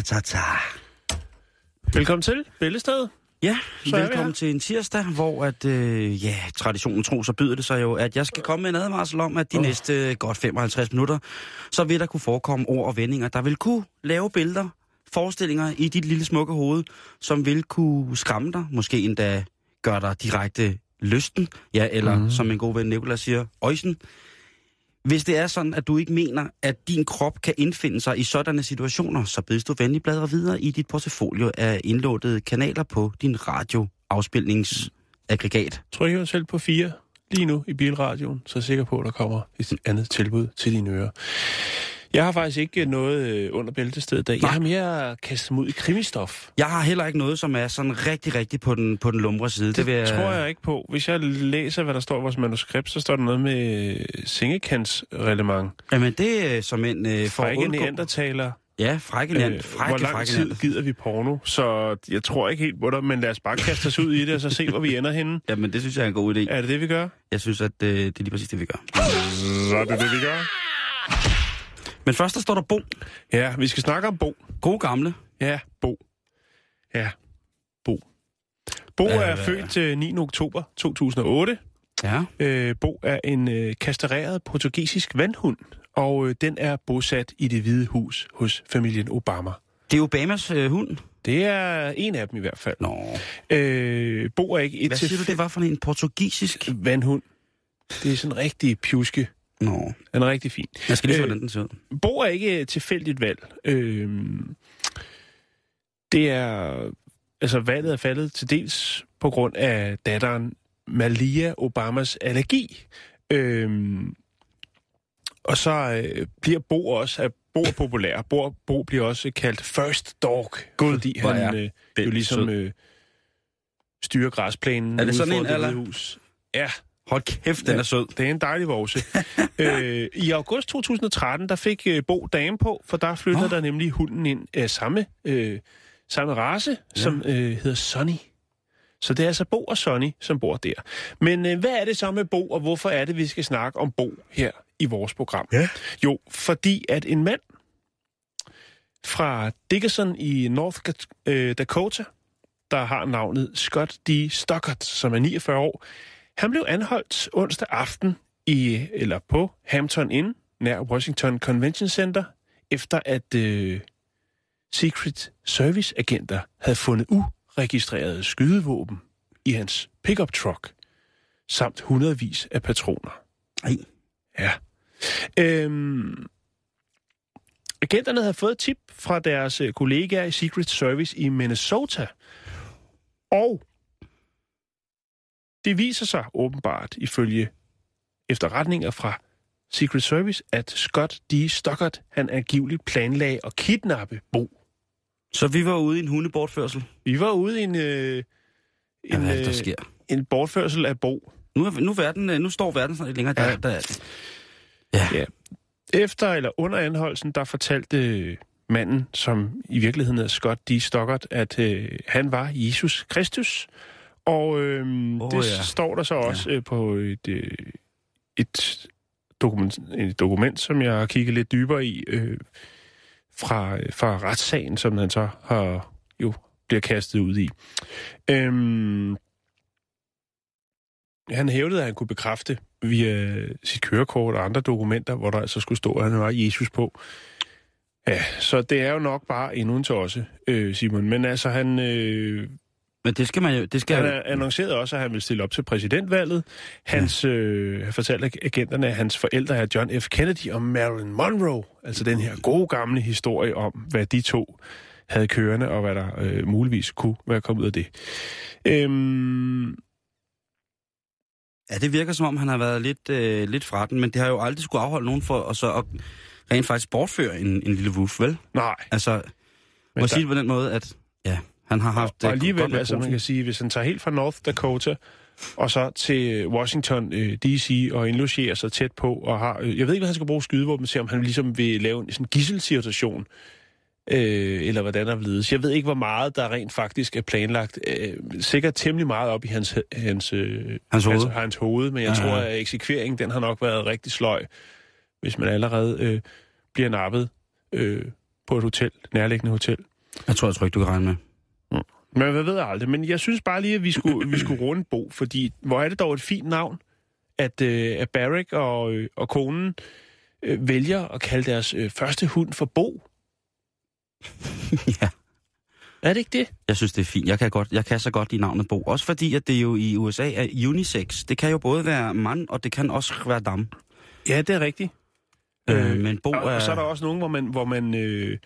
Ratatata. Velkommen til Bæltestedet. Ja, Så velkommen til en tirsdag, hvor at, øh, ja, traditionen tro, så byder det sig jo, at jeg skal komme med en advarsel om, at de oh. næste godt 55 minutter, så vil der kunne forekomme ord og vendinger, der vil kunne lave billeder, forestillinger i dit lille smukke hoved, som vil kunne skræmme dig, måske endda gøre dig direkte lysten, ja, eller mm. som min gode ven Nicolas siger, øjsen. Hvis det er sådan, at du ikke mener, at din krop kan indfinde sig i sådanne situationer, så bedes du venlig bladre videre i dit portfolio af indlåtede kanaler på din radioafspilningsaggregat. Tryk jo selv på 4 lige nu i bilradioen, så er jeg sikker på, at der kommer et andet tilbud til dine ører. Jeg har faktisk ikke noget øh, under bæltestedet dag. Jeg har mere kastet mig ud i krimistof. Jeg har heller ikke noget, som er sådan rigtig, rigtig på den, på den lumre side. Det, vil det tror jeg ikke på. Hvis jeg læser, hvad der står i vores manuskript, så står der noget med øh, sengekantsreglement. Jamen, det er som en... Øh, for Frække neandertaler. Ja, frække neander. Øh, frække, hvor lang frække tid neander. gider vi porno? Så jeg tror ikke helt på dig, men lad os bare kaste os ud i det, og så se, hvor vi ender henne. Jamen, det synes jeg er en god idé. Er det det, vi gør? Jeg synes, at øh, det er lige præcis det, vi gør. Så er det det, vi gør. Men først, der står der Bo. Ja, vi skal snakke om Bo. Gode gamle. Ja, Bo. Ja, Bo. Bo Hvad- er født øh, 9. oktober 2008. Ja. Øh, Bo er en øh, kastreret portugisisk vandhund, og øh, den er bosat i det hvide hus hos familien Obama. Det er Obamas øh, hund. Det er en af dem i hvert fald. Nå. Øh, Bo er ikke et Hvad siger du, det var for en portugisisk? vandhund. Det er sådan en rigtig pjuske. Nå. Den er rigtig fin. Jeg skal lige se, Øh, hvordan den ser ud. Bo er ikke tilfældigt valg. Øh, det er... Altså, valget er faldet til dels på grund af datteren Malia Obamas allergi. Øh, og så øh, bliver Bo også... At Bo er populær. Bo, Bo bliver også kaldt First Dog, Gud, fordi han øh, jo ligesom øh, styrer græsplænen Er det sådan en, eller? Hus. Ja, Hold kæft, den Ja. er sød. det er en dejlig vorse. øh, I august 2013, der fik øh, Bo dame på, for der flyttede Nå. der nemlig hunden ind af samme, øh, samme race, ja. som øh, hedder Sonny. Så det er altså Bo og Sonny, som bor der. Men øh, hvad er det så med Bo, og hvorfor er det, vi skal snakke om Bo her i vores program? Ja. Jo, fordi at en mand fra Dickerson i North øh, Dakota, der har navnet Scott D. Stockert, som er 49 år, han blev anholdt onsdag aften i eller på Hampton Inn, nær Washington Convention Center, efter at øh, Secret Service agenter havde fundet uregistrerede skydevåben i hans pickup truck, samt hundredvis af patroner. Ej. Ja. Øhm, agenterne havde fået et tip fra deres kollegaer i Secret Service i Minnesota, og det viser sig åbenbart, ifølge efterretninger fra Secret Service, at Scott D. Stockert, han angiveligt planlagde at kidnappe Bo. Så vi var ude i en hundebortførsel. Vi var ude i en, øh, Ja, en, det, der øh, sker? en bortførsel af Bo. Nu, er, nu, er verden, øh, nu står verden sådan lidt længere. Der, Ja. ja. der, er det. ja. Ja. Efter eller under anholdelsen, der fortalte øh, manden, som i virkeligheden er Scott D. Stockert, at øh, han var Jesus Kristus. Og øh, Åh, oh, det ja. står der så også ja. øh, på et, øh, et, dokument, et dokument, som jeg har kigget lidt dybere i, øh, fra, fra retssagen, som han så har jo bliver kastet ud i. Øhm, han hævdede, at han kunne bekræfte via sit kørekort og andre dokumenter, hvor der altså skulle stå, at han var Jesus på. Ja, så det er jo nok bare endnu en tosse, øh, Simon. Men altså, han, øh, Men det skal man jo... Det skal han er annoncerede også, at han vil stille op til præsidentvalget. Hans, øh, han fortalte agenterne, at hans forældre er John F. Kennedy og Marilyn Monroe. Altså den her gode gamle historie om, hvad de to havde kørende, og hvad der øh, muligvis kunne være kommet ud af det. Øhm, Ja, det virker som om, han har været lidt, øh, lidt fra den, men det har jo aldrig skulle afholde nogen for at, så at rent faktisk bortføre en, en lille woof, vel? Nej. Altså, må der- sige det på den måde, at ja, han har haft... Og øh, alligevel, altså man kan sige, hvis han tager helt fra North Dakota og så til Washington øh, D.C. og indlogerer sig tæt på og har... Øh, jeg ved ikke, hvad han skal bruge skydevåben til, om han ligesom vil lave en sådan gisselsituation, øh, eller hvordan der ledes. Jeg ved ikke, hvor meget der rent faktisk er planlagt. Øh, sikkert temmelig meget op i hans, hans, øh, Hans hoved. Altså, hans hoved, men jeg Ja, tror, at eksekveringen, den har nok været rigtig sløj, hvis man allerede øh, bliver nappet øh, på et hotel, nærliggende hotel. Jeg tror, jeg tror ikke, du kan regne med. Men hvad ved jeg aldrig. Men jeg synes bare lige, at vi skulle, vi skulle runde Bo, fordi hvor er det dog et fint navn, at, øh, at Barrick og, øh, og konen øh, vælger at kalde deres øh, første hund for Bo. ja. Er det ikke det? Jeg synes, det er fint. Jeg kan, godt, jeg kan så godt lide navnet Bo. Også fordi, at det jo i USA er unisex. Det kan jo både være mand, og det kan også være dam. Ja, det er rigtigt. Øh, men Bo og, er... og så er der også nogen, hvor man, hvor man, øh,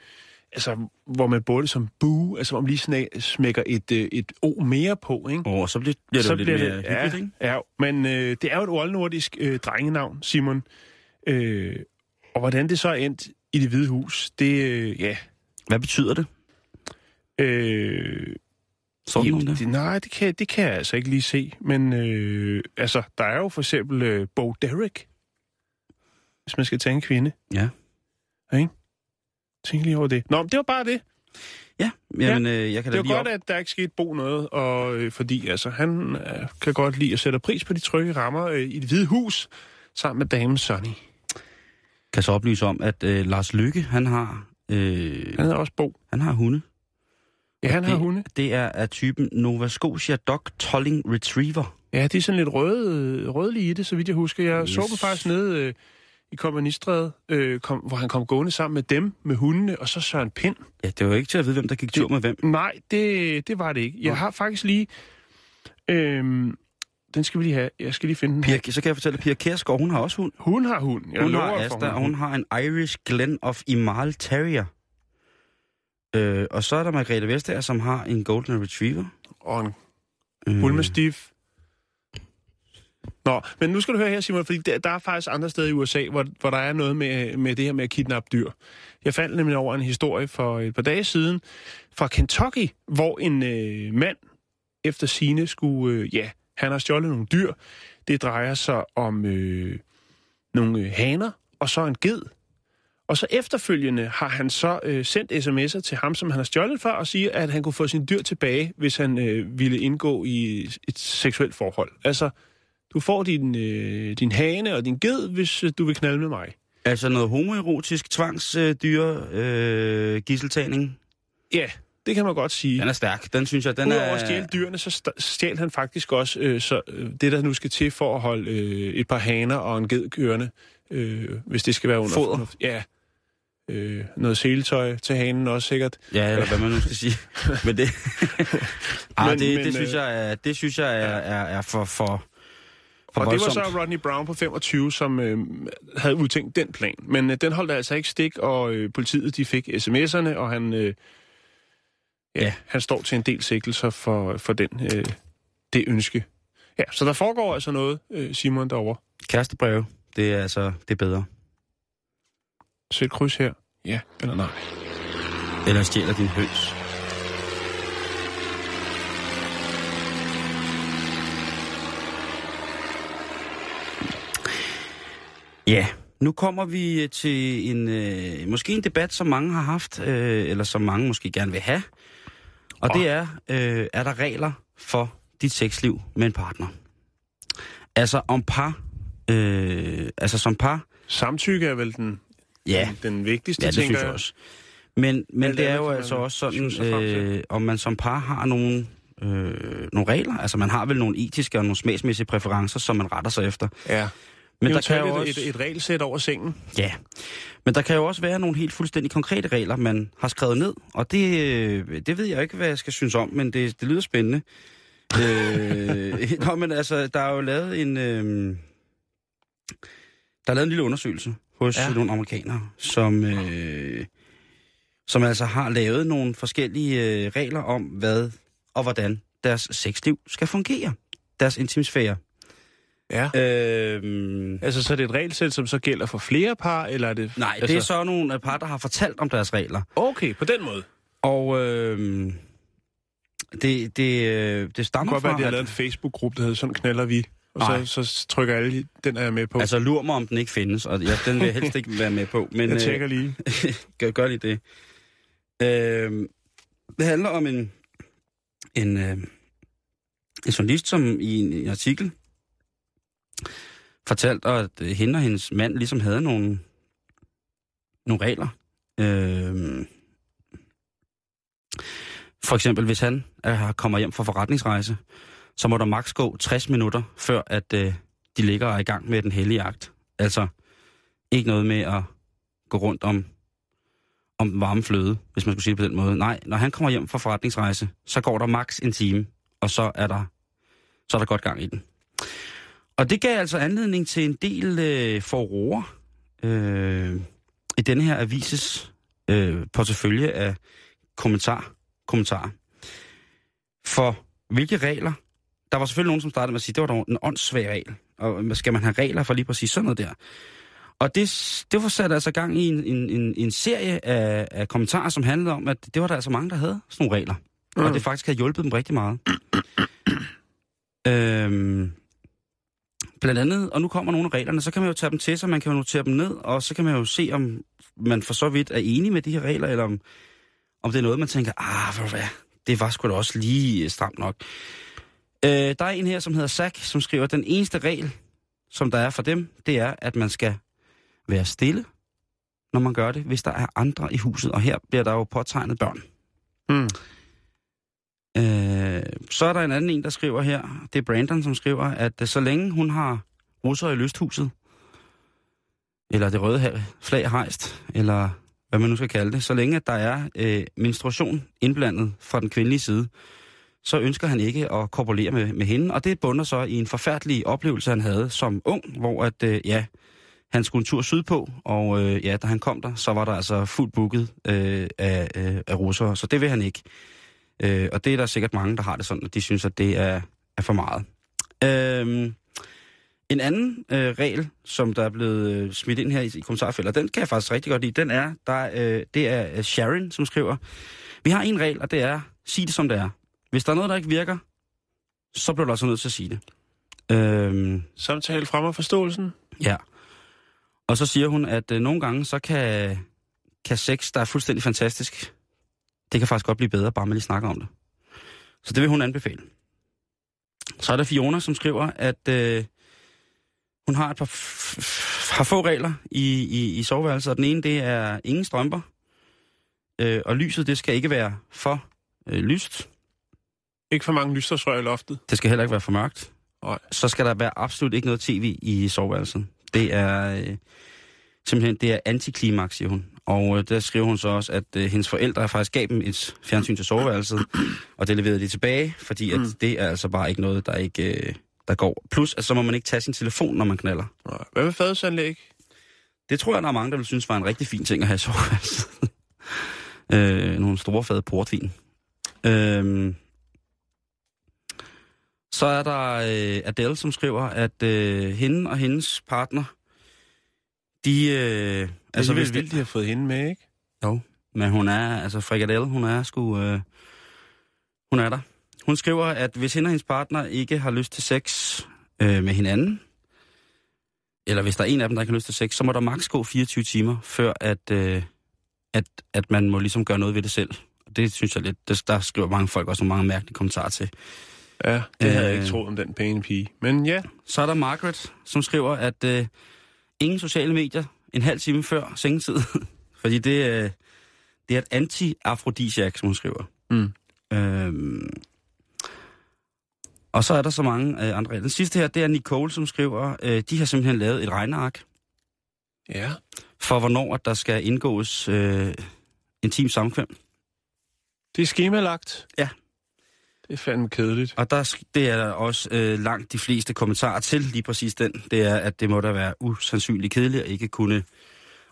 altså, hvor man både som Bo, altså hvor man lige sna- smækker et, øh, et O mere på, ikke? Åh, så bliver, bliver det jo lidt mere hyggeligt, ja, ikke? ja, men øh, det er jo et oldnordisk øh, drengenavn, Simon. Øh, og hvordan det så er endt i det hvide hus, det, øh, ja... Hvad betyder det? Øh, Sådan der? det, nej, det kan, det kan jeg altså ikke lige se. Men øh, altså, der er jo for eksempel øh, Bo Derek, hvis man skal tage en kvinde. Ja. Ikke? Tænk lige over det. Nå, men det var bare det. Ja, jamen, øh, jeg kan da Det lige godt, at der ikke skete Bo noget, og, øh, fordi altså, han øh, kan godt lide at sætte pris på de trygge rammer øh, i det hvide hus, sammen med damen Sonny. kan så oplyse om, at øh, Lars Lykke, han har, øh, Han hedder også Bo. han har hunde. Ja, han har det, hunde. Det er af typen Nova Scotia Dog Tolling Retriever. Ja, de er sådan lidt røde, rødlige i det, så vidt jeg husker. Jeg yes. så dem faktisk nede øh, i Komponistræde, øh, kom, hvor han kom gående sammen med dem, med hundene, og så Søren Pind. Ja, det var ikke til at vide, hvem der gik tur med hvem. Nej, det, det var det ikke. Jeg Nå. har faktisk lige... Øh, den skal vi lige have. Jeg skal lige finde den. Pia, så kan jeg fortælle, at Pia Kærsgaard, hun har også hund. Hun har hund. Jeg hun har Asta, og hun har en Irish Glen of Imal Terrier. Øh, og så er der Margrethe Vestager, som har en Golden Retriever. Og en Øh, Hulmestif. Nå, men nu skal du høre her, Simon, fordi der, der er faktisk andre steder i USA, hvor, hvor der er noget med, med det her med at kidnappe dyr. Jeg fandt nemlig over en historie for et par dage siden fra Kentucky, hvor en øh, mand efter sine skulle, øh, ja, han har stjålet nogle dyr. Det drejer sig om øh, nogle øh, haner og så en ged. Og så efterfølgende har han så øh, sendt sms'er til ham, som han har stjålet for, og siger, at han kunne få sin dyr tilbage, hvis han øh, ville indgå i et seksuelt forhold. Altså, du får din, øh, din hane og din ged, hvis øh, du vil knalde med mig. Altså noget homoerotisk tvangsdyre øh, gisseltagning. Ja, det kan man godt sige. Den er stærk. Den synes jeg, den Udover er... at stjæle dyrene, så st- stjal han faktisk også øh, så, øh, det, der nu skal til for at holde øh, et par haner og en ged kørende, øh, hvis det skal være under Foder. fornuft. Ja. Øh, noget seletøj til hanen også sikkert. Ja, eller hvad man nu skal sige. men det, ah, Men- det, men, det, synes øh, jeg, er, det synes jeg er, er, er for, for, Og det var voldsomt. så Rodney Brown på 25, som øh, havde udtænkt den plan. Men øh, den holdt altså ikke stik, og øh, politiet de fik sms'erne, og han, øh, ja, Ja. han står til en del sigtelser for, for den, øh, det ønske. Ja, så der foregår altså noget, øh, Simon, derovre. Kærestebreve, det er altså det er bedre. Sæt kryds her. Ja eller nej. Eller stjæler din høns. Ja, nu kommer vi til en øh, måske en debat, som mange har haft, øh, eller som mange måske gerne vil have. Og det er, øh, er der regler for dit sexliv med en partner? Altså om par, øh, altså som par, Samtykke er vel den, ja, den, den vigtigste, Ja, det synes jeg også. Men, men Alt det er andet jo altså også sådan, øh, om man som par har nogle, øh, nogle regler. Altså man har vel nogle etiske og nogle smagsmæssige præferencer, som man retter sig efter. Ja. Men Men der kan jo et, også, et, et regelsæt over sengen. Ja, men der kan jo også være nogle helt fuldstændig konkrete regler, man har skrevet ned. Og det, øh, det ved jeg ikke, hvad jeg skal synes om, men det, det lyder spændende. øh, nå, men altså, der er jo lavet en... Øh, der er lavet en lille undersøgelse hos ja. nogle amerikanere, som, øh, som altså har lavet nogle forskellige øh, regler om, hvad og hvordan deres sexliv skal fungere. Deres intimsfære. Ja. Øhm, Altså, så er det et regelsæt, som så gælder for flere par, eller er det... nej, altså... det er så nogle øh, par, der har fortalt om deres regler. Okay, på den måde. Og øh, det, det, øh, det Det kan stammer godt være, fra... at de har lavet en Facebook-gruppe, der hedder Sådan knalder vi. Og Nej. så, så trykker alle, den er jeg med på. Altså, lur mig, om den ikke findes, og ja, den vil jeg helst ikke være med på. Men, jeg øh, tjekker lige. gør, gør lige det. Øh, det handler om en, en, øh, en journalist, som i en, en artikel fortalte, at øh, hende og hendes mand ligesom havde nogle, nogle regler. Øh, for eksempel, hvis han øh, kommer hjem fra forretningsrejse, så må der maks gå 60 minutter, før at øh, de ligger og er i gang med den hellige akt. Altså, ikke noget med at gå rundt om, om varme fløde, hvis man skulle sige det på den måde. Nej, når han kommer hjem fra forretningsrejse, så går der maks en time, og så er der, så er der godt gang i den. Og det gav altså anledning til en del øh, forroer øh, i denne her avises øh, portefølje af kommentar, kommentarer. For hvilke regler? Der var selvfølgelig nogen, som startede med at sige, det var dog en åndssvag regel. Og skal man have regler for lige præcis sådan noget der? Og det, det var sat altså gang i en, en, en, en serie af, af kommentarer, som handlede om, at det var der altså mange, der havde sådan nogle regler. Mm. Og det faktisk havde hjulpet dem rigtig meget. øhm, blandt andet, og nu kommer nogle af reglerne, så kan man jo tage dem til sig, man kan jo notere dem ned, og så kan man jo se, om man for så vidt er enig med de her regler, eller om, om det er noget, man tænker, ah, ved hvad, det var sgu da også lige øh, stramt nok. Øh, der er en her, som hedder Zack, som skriver, at den eneste regel, som der er for dem, det er, at man skal være stille, når man gør det, hvis der er andre i huset. Og her bliver der jo påtegnet børn. Mm. Øh, så er der en anden en, der skriver her, det er Brandon, som skriver, at øh, så længe hun har russer i lysthuset, eller det røde flag hejst, eller hvad man nu skal kalde det, så længe at der er øh, menstruation indblandet fra den kvindelige side, så ønsker han ikke at korporere med, med hende, og det bunder så i en forfærdelig oplevelse, han havde som ung, hvor at, øh, ja, han skulle en tur sydpå, og øh, ja, da han kom der, så var der altså fuldt booket øh, af, øh, af russere, så det vil han ikke. Øh, og det er der sikkert mange, der har det sådan, at de synes, at det er, er for meget. Øh, en anden øh, regel, som der er blevet øh, smidt ind her i, i kommentarfeltet, den kan jeg faktisk rigtig godt lide, den er, der, øh, det er øh, Sharon, som skriver, vi har en regel, og det er, sig det som det er. Hvis der er noget, der ikke virker, så bliver du altså nødt til at sige det. Øh, Samtale frem og forståelsen. Ja. Og så siger hun, at øh, nogle gange, så kan, kan sex, der er fuldstændig fantastisk, det kan faktisk godt blive bedre, bare man lige snakker om det. Så det vil hun anbefale. Så er der Fiona, som skriver, at øh, hun har et par har få regler i, i, i soveværelset, og den ene, det er ingen strømper. Øh, og lyset, det skal ikke være for øh, lyst. Ikke for mange lysstofsrør i loftet. Det skal heller ikke være for mørkt. Nej. Så skal der være absolut ikke noget tv i soveværelset. Det er øh, simpelthen det er antiklimaks, siger hun. Og øh, der skriver hun så også, at øh, hendes forældre faktisk gav dem et fjernsyn til soveværelset, og det leverede de tilbage, fordi at Mm. det er altså bare ikke noget, der ikke øh, der går. Plus, at så må man ikke tage sin telefon, når man knaller. Nej. Hvad med fadelsanlæg? Det tror jeg, der er mange, der vil synes var en rigtig fin ting at have i soveværelset. øh, nogle store fade portvin. Øh, så er der øh, Adele, som skriver, at øh, hende og hendes partner, de... Øh, Altså, det er hvis vildt, de har fået hende med, ikke? Jo, men hun er, altså Frikadelle, hun er sgu, øh, hun er der. Hun skriver, at hvis hende og hendes partner ikke har lyst til sex øh, med hinanden, eller hvis der er en af dem, der ikke har lyst til sex, så må der maks gå 24 timer, før at, øh, at, at man må ligesom gøre noget ved det selv. Og det synes jeg lidt, det, der skriver mange folk også nogle mange mærkelige kommentarer til. Ja, det havde jeg Øh. ikke troet om den pæne pige. Men ja, Så er der Margaret, som skriver, at øh, ingen sociale medier en halv time før sengetid. Fordi det, øh, det er et anti-afrodisiak, som hun skriver. Mm. Øhm, og så er der så mange øh, andre regler. Den sidste her, det er Nicole, som skriver, øh, de har simpelthen lavet et regneark ja. for, hvornår at der skal indgås øh, intim samkvem. Det er skemalagt. Ja. Det er fandme kedeligt. Og der, det er der også øh, langt de fleste kommentarer til lige præcis den. Det er, at det må da være usandsynligt kedeligt at ikke kunne...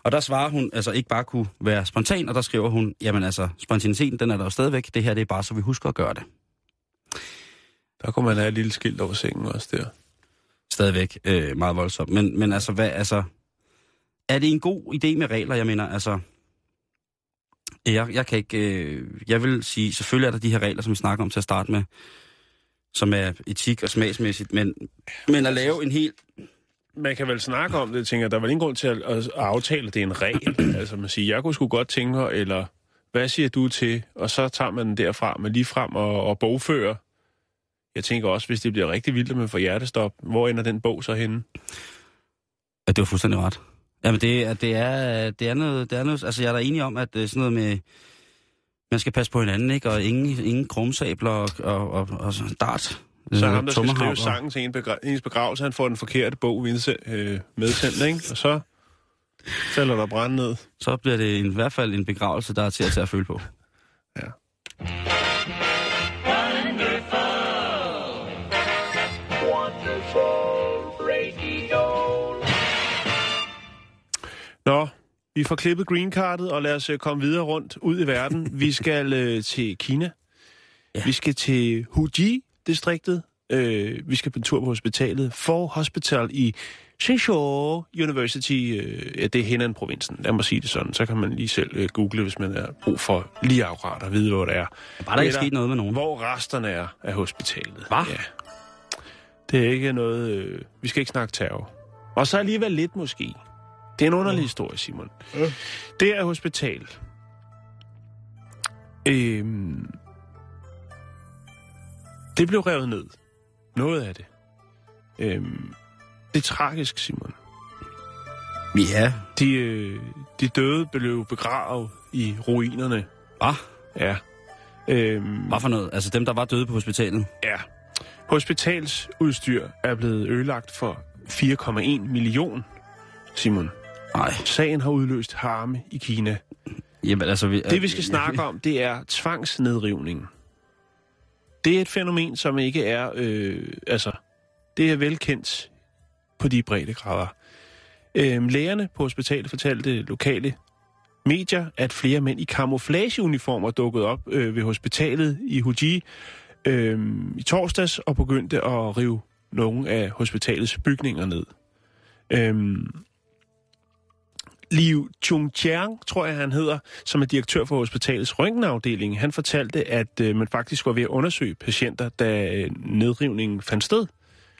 Og der svarer hun, altså ikke bare kunne være spontan, og der skriver hun, jamen altså, spontaniteten, den er der jo stadigvæk. Det her, det er bare, så vi husker at gøre det. Der kunne man have et lille skilt over sengen også der. stadigvæk øh, meget voldsomt. Men, men altså, hvad, altså, er det en god idé med regler? Jeg mener, altså, jeg, jeg kan ikke, øh, jeg vil sige, selvfølgelig er der de her regler, som vi snakker om til at starte med, som er etik og smagsmæssigt, men, men at lave en helt Man kan vel snakke om det, tænker. Der er vel ingen grund til at, at aftale, at det er en regel. altså man siger, jeg kunne sgu godt tænke mig, eller hvad siger du til? Og så tager man den derfra med lige frem og, og bogfører. Jeg tænker også, hvis det bliver rigtig vildt, at man får hjertestop, hvor ender den bog så henne? Ja, det var fuldstændig ret. Jamen, det, er- det, er, det, er noget, det er noget... Altså, jeg er da enig om, at det er sådan noget med... Man skal passe på hinanden, ikke? Og ingen, ingen krumsabler og, og, og, og så dart. Så øh, ham, der skal skrive sangen til en begra- ens begravelse, han får den forkerte bog øh, medsendt, ikke? Og så falder der brand ned. Så bliver det i hvert fald en begravelse, der er til at tage at føle på. Ja. Vi får klippet greencardet, og lad os øh, komme videre rundt ud i verden. Vi skal øh, til Kina. Ja. Ja. Vi skal til Huji-distriktet. Øh, vi skal på en tur på hospitalet. For Hospital i Shenzhou University. Øh, ja, det er Henan-provinsen. Lad mig sige det sådan. Så kan man lige selv øh, google, hvis man er brug for lige akkurat at vide, hvor det er. Bare der ikke sket noget med nogen. Hvor resterne er af hospitalet. Hva? Ja. Det er ikke noget... Øh, vi skal ikke snakke terror. Og så alligevel lidt måske. Det er en underlig historie, Simon. Det er hospital. Øhm, det blev revet ned. Noget af det. Øhm, det er tragisk, Simon. Ja. De, øh, de døde blev begravet i ruinerne. Hvad? Ja. Øhm, Hvad for noget? Altså dem, der var døde på hospitalet? Ja. Hospitalsudstyr er blevet ødelagt for 4,1 million, Simon. Nej. Sagen har udløst harme i Kina. Jamen, altså, vi, Det vi skal snakke om, det er tvangsnedrivning. Det er et fænomen, som ikke er... Øh, altså, det er velkendt på de brede grader. Øh, lægerne på hospitalet fortalte lokale medier, at flere mænd i camouflageuniformer dukkede op øh, ved hospitalet i Huji øh, i torsdags og begyndte at rive nogle af hospitalets bygninger ned. Øh, Liu Chungjiang, tror jeg han hedder, som er direktør for hospitalets røntgenafdeling, han fortalte, at øh, man faktisk var ved at undersøge patienter, da øh, nedrivningen fandt sted.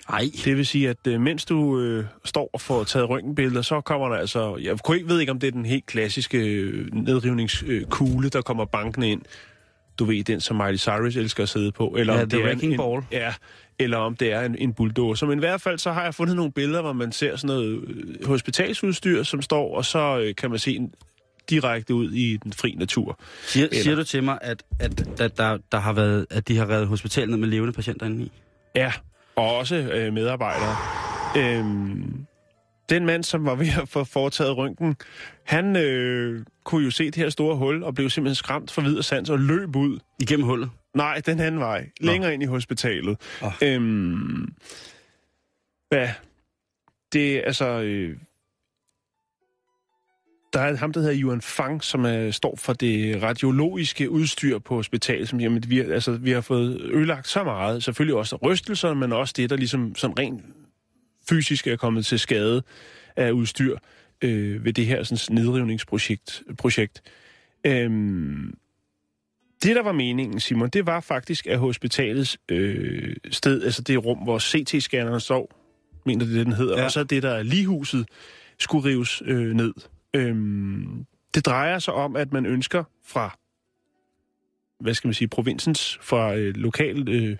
Ej. Det vil sige, at øh, mens du øh, står og får taget røntgenbilleder, så kommer der altså... Jeg kunne ikke, ved ikke, om det er den helt klassiske øh, nedrivningskugle, der kommer bankende ind. Du ved, den som Miley Cyrus elsker at sidde på. Eller Ja, om the det er wrecking en, ball. En, ja, eller om det er en, en bulldozer. Men i hvert fald så har jeg fundet nogle billeder, hvor man ser sådan noget øh, hospitalsudstyr, som står, og så øh, kan man se en direkte ud i den fri natur. Siger, Eller- siger du til mig, at, at, at, der, der har været, at de har reddet hospitalet ned med levende patienter inde i? Ja, og også øh, medarbejdere. Øhm, den mand, som var ved at få foretaget røntgen, han øh, kunne jo se det her store hul, og blev simpelthen skræmt for vid og sans og løb ud. Igennem hullet? Nej, den anden vej. Længere ind i hospitalet. Åh. Øhm, hvad? Det er altså... Øh, der er ham, der hedder Yuan Fang, som er, står for det radiologiske udstyr på hospitalet. Som, jamen, vi, altså, vi har fået ødelagt så meget. Selvfølgelig også rystelser, men også det, der ligesom som rent fysisk er kommet til skade af udstyr øh, ved det her sådan, nedrivningsprojekt. Projekt. Øhm, det, der var meningen, Simon, det var faktisk, at hospitalets øh, sted, altså det rum, hvor CT-scanneren står, mener det, det den hedder, ja. og så det, der er ligehuset, skulle rives øh, ned. Øhm, det drejer sig om, at man ønsker fra, hvad skal man sige, provinsens, fra øh, lokal, øh,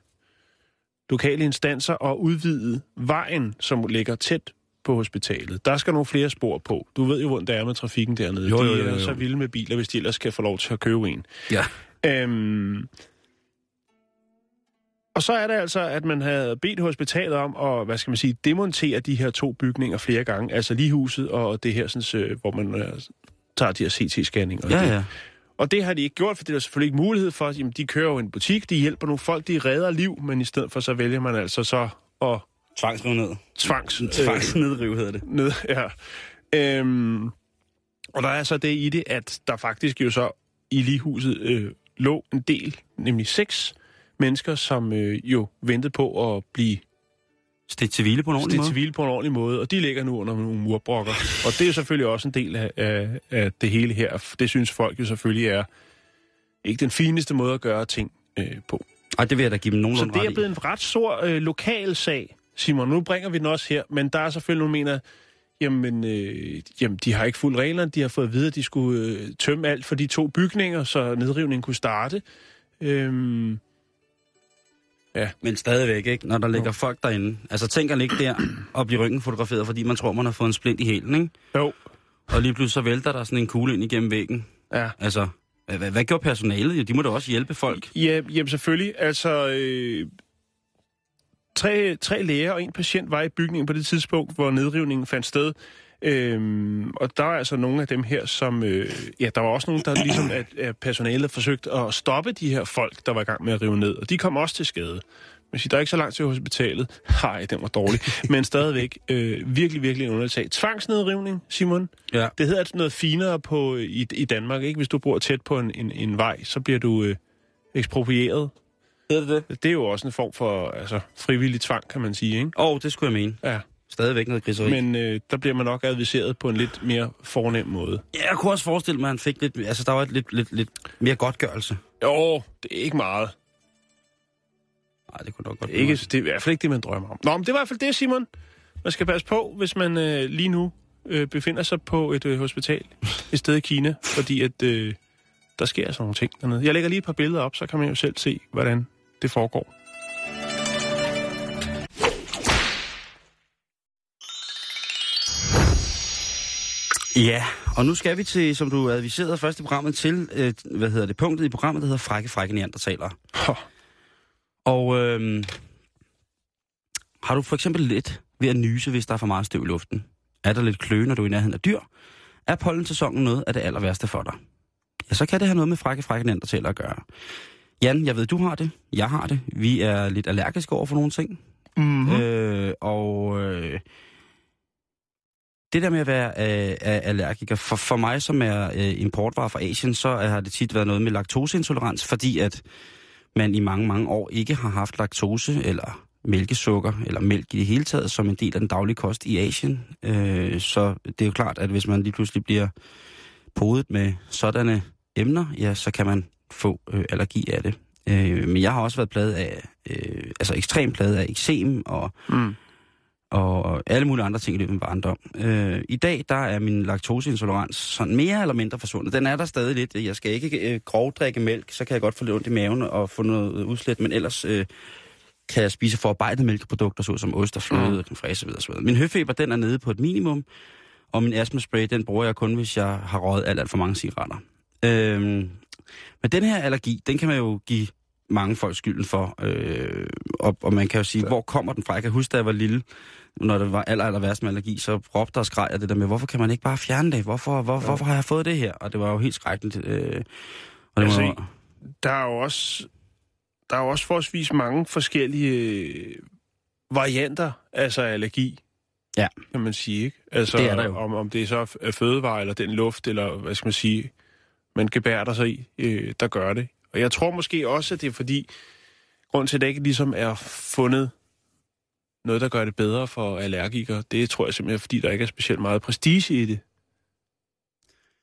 lokale instanser at udvide vejen, som ligger tæt på hospitalet. Der skal nogle flere spor på. Du ved jo, hvordan det er med trafikken dernede. Jo, jo, de jo, er jo. så vilde med biler, hvis de ellers skal få lov til at købe en. Ja. Øhm, og så er det altså, at man havde bedt hospitalet om at, hvad skal man sige, demontere de her to bygninger flere gange. Altså ligehuset og det her, sådan, øh, hvor man øh, tager de her CT-scanninger. Ja, ja. Og det har de ikke gjort, for det er der selvfølgelig ikke mulighed for. Jamen, de kører jo en butik, de hjælper nogle folk, de redder liv, men i stedet for så vælger man altså så at Tvangsrive ned. tvangs... Tvangsnedrive hedder det. ned, ja. Øhm, og der er så det i det, at der faktisk jo så i ligehuset øh, lå en del, nemlig seks mennesker, som øh, jo ventede på at blive Stik til hvile på en ordentlig måde. til hvile på en ordentlig måde, og de ligger nu under nogle murbrokker. Og det er selvfølgelig også en del af, af, af det hele her. Det synes folk jo selvfølgelig er ikke den fineste måde at gøre ting øh, på. Ej, det vil jeg da give dem Så nogenlunde det er blevet en ret stor øh, lokal sag, Simon. Nu bringer vi den også her, men der er selvfølgelig nogle, der mener, jamen, øh, jamen, de har ikke fuldt reglerne. De har fået at vide, at de skulle øh, tømme alt for de to bygninger, så nedrivningen kunne starte. Øhm, Men stadigvæk, ikke? Når der ligger folk derinde. Altså, tænker ikke der og blive ryggen fotograferet, fordi man tror, man har fået en splint i hælen, ikke? jo, Og lige pludselig så vælter der sådan en kugle ind igennem væggen. ja. Altså, hvad, hvad, gjorde personalet? Ja, de må da også hjælpe folk. Ja, jamen selvfølgelig. Altså, øh, tre, tre læger og en patient var i bygningen på det tidspunkt, hvor nedrivningen fandt sted. Øhm, og der er altså nogle af dem her, som... Øh, ja, der var også nogle, der ligesom at, at personalet forsøgte at stoppe de her folk, der var i gang med at rive ned. Og de kom også til skade. Man siger, der er ikke så langt til hospitalet. Nej, den var dårlig. Men stadigvæk øh, virkelig, virkelig en underlig sag. Tvangsnedrivning, Simon. Ja. Det hedder altså noget finere på, i, i Danmark, ikke? Hvis du bor tæt på en, en, en vej, så bliver du øh, eksproprieret. Hedder det det? Det er jo også en form for altså, frivillig tvang, kan man sige, ikke? Åh, oh, det skulle jeg mene. Ja. Stadigvæk noget griseri. Men... Øh, der bliver man nok adviseret på en lidt mere fornem måde. Ja, jeg kunne også forestille mig, at han fik lidt... Altså, der var et lidt, lidt, lidt mere godtgørelse. Jo, det er ikke meget. Nej, det kunne nok godt Det er, ikke, det er i hvert fald ikke det, man drømmer om. Nå, men det er i hvert fald det, Simon. Man skal passe på, hvis man øh, lige nu øh, befinder sig på et øh, hospital et sted i Kina, fordi at øh, der sker sådan nogle ting dernede. Jeg lægger lige et par billeder op, så kan man jo selv se, hvordan det foregår. Ja, og nu skal vi til, som du adviserede først i programmet, til, øh, hvad hedder det, punktet i programmet, der hedder Frække, Frække Neandertalere. Hå. Og øh, har du for eksempel let ved at nyse, hvis der er for meget støv i luften? Er der lidt kløe, når du er i nærheden af dyr? Er pollensæsonen noget af det aller værste for dig? Ja, så kan det have noget med Frække, Frække Neandertalere at gøre. Jan, jeg ved, du har det. Jeg har det. Vi er lidt allergiske over for nogle ting. Mm-hmm. Øh, og øh, det der med at være øh, allergiker, for, for mig som er øh, importvarer fra Asien, så øh, har det tit været noget med laktoseintolerans, fordi at man i mange, mange år ikke har haft laktose eller mælkesukker eller mælk i det hele taget som en del af den daglige kost i Asien. Øh, så det er jo klart, at hvis man lige pludselig bliver podet med sådanne emner, ja, så kan man få øh, allergi af det. Øh, men jeg har også været pladet af, øh, altså ekstrem pladet af eksem og, Mm og alle mulige andre ting i løbet af min barndom. Øh, I dag, der er min laktoseintolerans sådan mere eller mindre forsvundet. Den er der stadig lidt. Jeg skal ikke øh, grovdrikke mælk, så kan jeg godt få lidt ondt i maven og få noget udslæt, men ellers øh, kan jeg spise forarbejdet mælkeprodukter, såsom ost og fløde Mm. og fraiche osv. osv. Min høfeber, den er nede på et minimum, og min astmaspray, den bruger jeg kun, hvis jeg har røget alt, alt for mange cigaretter. Øhm, men den her allergi, den kan man jo give mange folk skylden for. Øh, og, og man kan jo sige, hvor kommer den fra? Jeg kan huske, da jeg var lille, når det var aller, aller værst med allergi, så råbte og skreg jeg det der med, hvorfor kan man ikke bare fjerne det? Hvorfor, hvor, ja. hvorfor har jeg fået det her? Og det var jo helt skrækkeligt. Øh, og det Altså, var, der er jo også, der er jo også forholdsvis mange forskellige øh, varianter altså allergi. Ja. Kan man sige, ikke? Altså, Det er der jo. Om, om det er så af fødevare, eller den luft, eller hvad skal man sige, man gebærer sig i, øh, der gør det. Og jeg tror måske også, at det er fordi, grund til, at det ikke ligesom er fundet noget, der gør det bedre for allergikere, det tror jeg simpelthen, fordi der ikke er specielt meget prestige i det.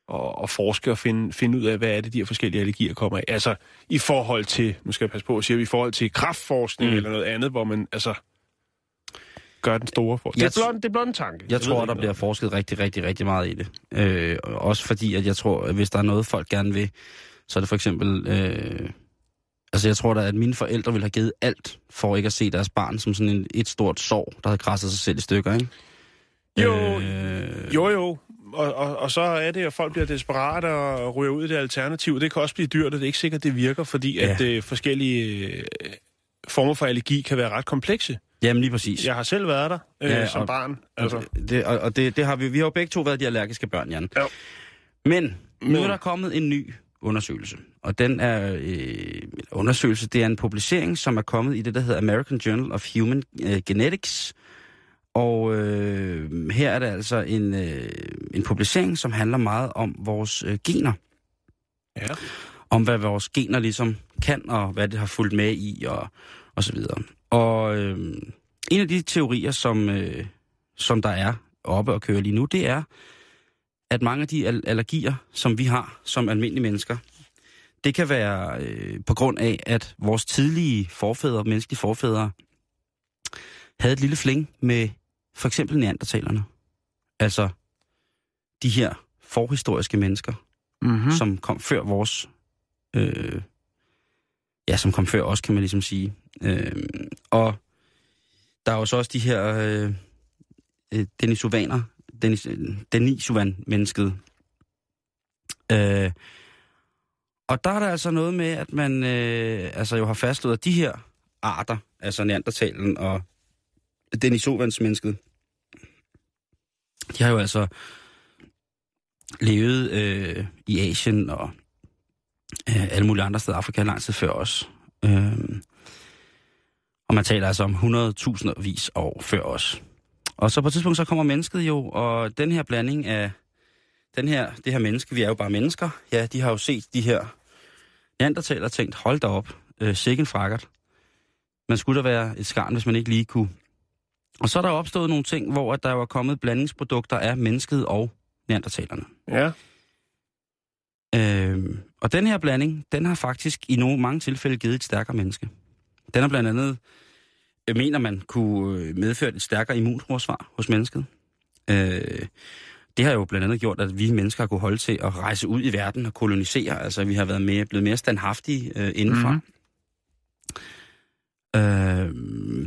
Og, og forske og finde, finde ud af, hvad er det, de her forskellige allergier kommer af. Altså, i forhold til, nu skal jeg passe på at sige, i forhold til kraftforskning Mm. eller noget andet, hvor man, altså, gør den store for. Det Jeg er blot, det er blot en tanke. Jeg ved tror, der noget bliver forsket rigtig, rigtig, rigtig meget i det. Øh, og også fordi, at jeg tror, at hvis der er noget, folk gerne vil, så er det for eksempel... Øh, altså, jeg tror da, at mine forældre ville have givet alt, for ikke at se deres barn som sådan en, et stort sår, der havde krasset sig selv i stykker, ikke? Jo, øh, Jo, jo. Og, og, og så er det, at folk bliver desperate og ryger ud i det alternativ. Det kan også blive dyrt, og det er ikke sikkert, det virker, fordi Ja. at øh, forskellige øh, former for allergi kan være ret komplekse. Jamen lige præcis. Jeg har selv været der øh, ja, som og- barn. Altså. Det, og og det, det har vi, vi har jo begge to været de allergiske børn, Jan. Ja. Men nu Men- er der kommet en ny undersøgelse. Og den er øh, undersøgelse, det er en publicering, som er kommet i det, der hedder American Journal of Human øh, Genetics. Og øh, her er det altså en, øh, en publicering, som handler meget om vores øh, gener. Ja. Om hvad vores gener ligesom kan, og hvad det har fulgt med i, og, og så videre. Og øh, en af de teorier, som, øh, som der er oppe og køre lige nu, det er, at mange af de al- allergier, som vi har som almindelige mennesker, det kan være øh, på grund af, at vores tidlige forfædre, menneskelige forfædre, havde et lille fling med for eksempel neandertalerne. Altså de her forhistoriske mennesker, Mm-hmm. som kom før vores... Øh, ja, som kom før os, kan man ligesom sige. Øh, og der er jo så også de her øh, øh, denisovaner, Denis, Denisovan-mennesket. Øh, og der er der altså noget med, at man øh, altså jo har fastslået, at de her arter, altså neandertalen og Denisovans-mennesket, de har jo altså levet øh, i Asien og øh, alle mulige andre steder i Afrika lang tid før os. Øh, og man taler altså om 100.000 vis år før os. Og så på et tidspunkt så kommer mennesket jo, og den her blanding af den her, det her menneske, vi er jo bare mennesker, ja, de har jo set de her neandertaler og tænkt, hold da op, øh, sikken frakkert. Man skulle da være et skarn, hvis man ikke lige kunne. Og så er der opstået nogle ting, hvor at der var kommet blandingsprodukter af mennesket og neandertalerne. Ja. Øh, og den her blanding, den har faktisk i nogle mange tilfælde givet et stærkere menneske. Den har blandt andet, mener man, kunne øh, medføre et stærkere immunforsvar hos mennesket. Øh, det har jo blandt andet gjort, at vi mennesker har kunne holde til at rejse ud i verden og kolonisere. Altså, vi har været mere, blevet mere standhaftige øh, indenfor. Mhm. Øh,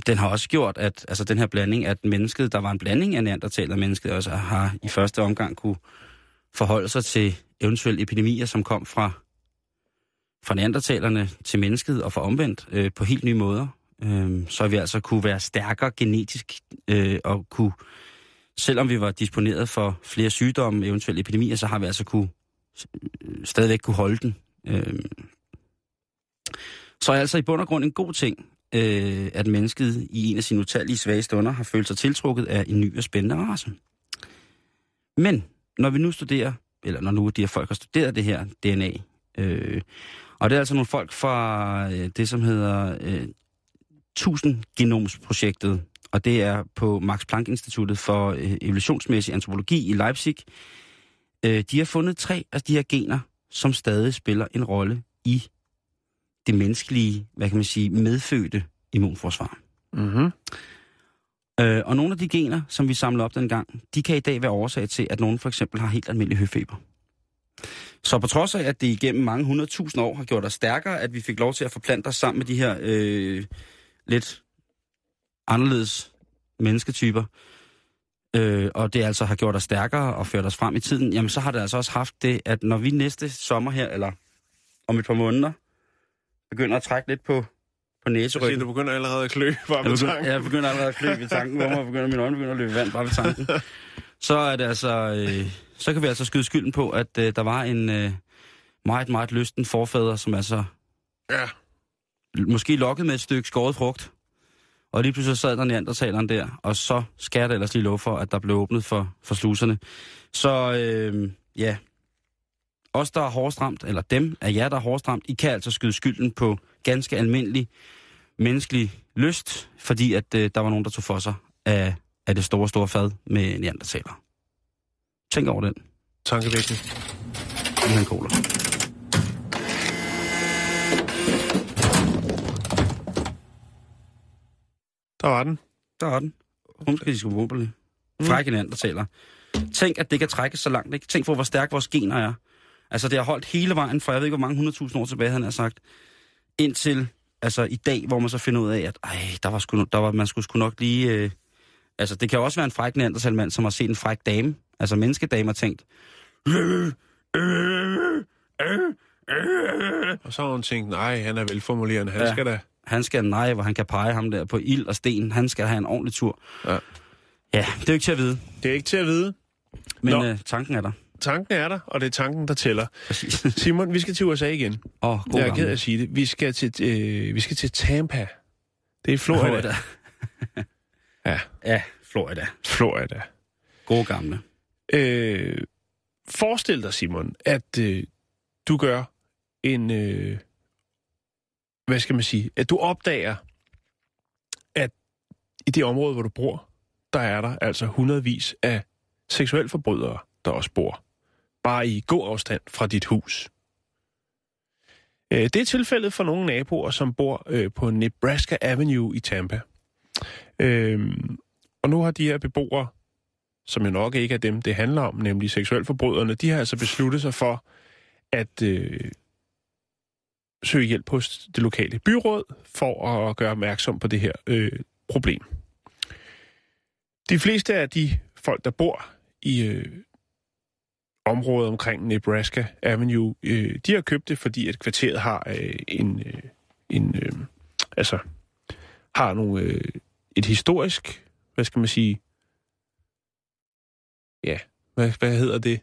den har også gjort, at altså den her blanding, at mennesket, der var en blanding af neandertaler mennesket, også har i første omgang kunne forholde sig til eventuelle epidemier, som kom fra, fra neandertalerne til mennesket og for omvendt øh, på helt nye måder. Øh, så vi altså kunne være stærkere genetisk øh, og kunne, selvom vi var disponeret for flere sygdomme, eventuelle epidemier, så har vi altså kunne øh, stadigvæk kunne holde den. Øh, så er altså i bund og grund en god ting, øh, at mennesket i en af sine utallige svage stunder har følt sig tiltrukket af en ny og spændende race. Men når vi nu studerer, eller når nu de her folk har studeret det her DNA, øh, og det er altså nogle folk fra øh, det, som hedder øh, 1000-genomsprojektet, og det er på Max Planck Instituttet for øh, Evolutionsmæssig Antropologi i Leipzig. Øh, de har fundet tre af de her gener, som stadig spiller en rolle i det menneskelige, hvad kan man sige, medfødte immunforsvar. Mm-hmm. Øh, og nogle af de gener, som vi samlede op dengang, de kan i dag være årsag til, at nogen for eksempel har helt almindelig høfeber. Så på trods af, at det igennem mange hundredtusind år har gjort os stærkere, at vi fik lov til at forplante os sammen med de her øh, lidt anderledes mennesketyper, øh, og det altså har gjort os stærkere og ført os frem i tiden, jamen så har det altså også haft det, at når vi næste sommer her, eller om et par måneder, begynder at trække lidt på, på næseryggen, du begynder allerede at klø bare begynder, tanken. jeg begynder allerede at klø ved tanken, hvor man begynder, mine øjne begynder at løbe vand bare ved tanken. Så er det altså, øh, så kan vi altså skyde skylden på, at øh, der var en øh, meget, meget lysten forfader, som altså Ja. Måske lokket med et stykke skåret frugt. Og lige pludselig sad der neandertaleren der, og så skal jeg ellers lige lov for, at der blev åbnet for, for sluserne. Så øh, ja, os der er hårdest ramt, eller dem af jer, der er hårdest ramt, I kan altså skyde skylden på ganske almindelig menneskelig lyst, fordi at øh, der var nogen, der tog for sig af, af det store, store fad med neandertaler. Tænk over den. Tankevækkende. Med en cola. Der var den. Der er den. Hun skal de skulle våbne. Frække neandertaler. Tænk, at det kan trækkes så langt. Ikke? Tænk på, hvor stærk vores gener er. Altså, det har holdt hele vejen fra, jeg ved ikke, hvor mange hundredtusind år tilbage, han har sagt, indtil altså, i dag, hvor man så finder ud af, at ej, der var sgu, der var, man skulle sgu nok lige... Øh, altså, det kan også være en fræk neandertalmand, som har set en fræk dame, altså menneskedame, og tænkt... Øh, øh, øh, øh. Og så har hun tænkt, nej, han er velformulerende. Han ja. skal da... Han skal nej, hvor han kan pege ham der på ild og sten. Han skal have en ordentlig tur. Ja. Ja, det er jo ikke til at vide, Det er ikke til at vide. men Nå. øh, tanken er der. Tanken er der, og det er tanken, der tæller. Præcis. Simon, vi skal til USA igen. Åh, oh, god jeg er ked af at sige det. Vi skal til, øh, vi skal til Tampa. Det er i Florida. Florida. Ja, Ja, Florida. Florida. God gamle. Øh, forestil dig, Simon, at øh, du gør en... Øh, hvad skal man sige? At du opdager, at i det område, hvor du bor, der er der altså hundredvis af seksuelle forbrydere, der også bor. Bare i god afstand fra dit hus. Øh, det er tilfældet for nogle naboer, som bor øh, på Nebraska Avenue i Tampa. Øhm, og nu har de her beboere, som jo nok ikke er dem, det handler om, nemlig seksuelle forbryderne, de har altså besluttet sig for at øh, søge hjælp hos det lokale byråd for at gøre opmærksom på det her øh, problem. De fleste af de folk, der bor i øh, området omkring Nebraska Avenue, øh, de har købt det, fordi at kvarteret har øh, en, øh, en øh, altså har nogle, øh, et historisk, hvad skal man sige, ja, hvad, hvad hedder det?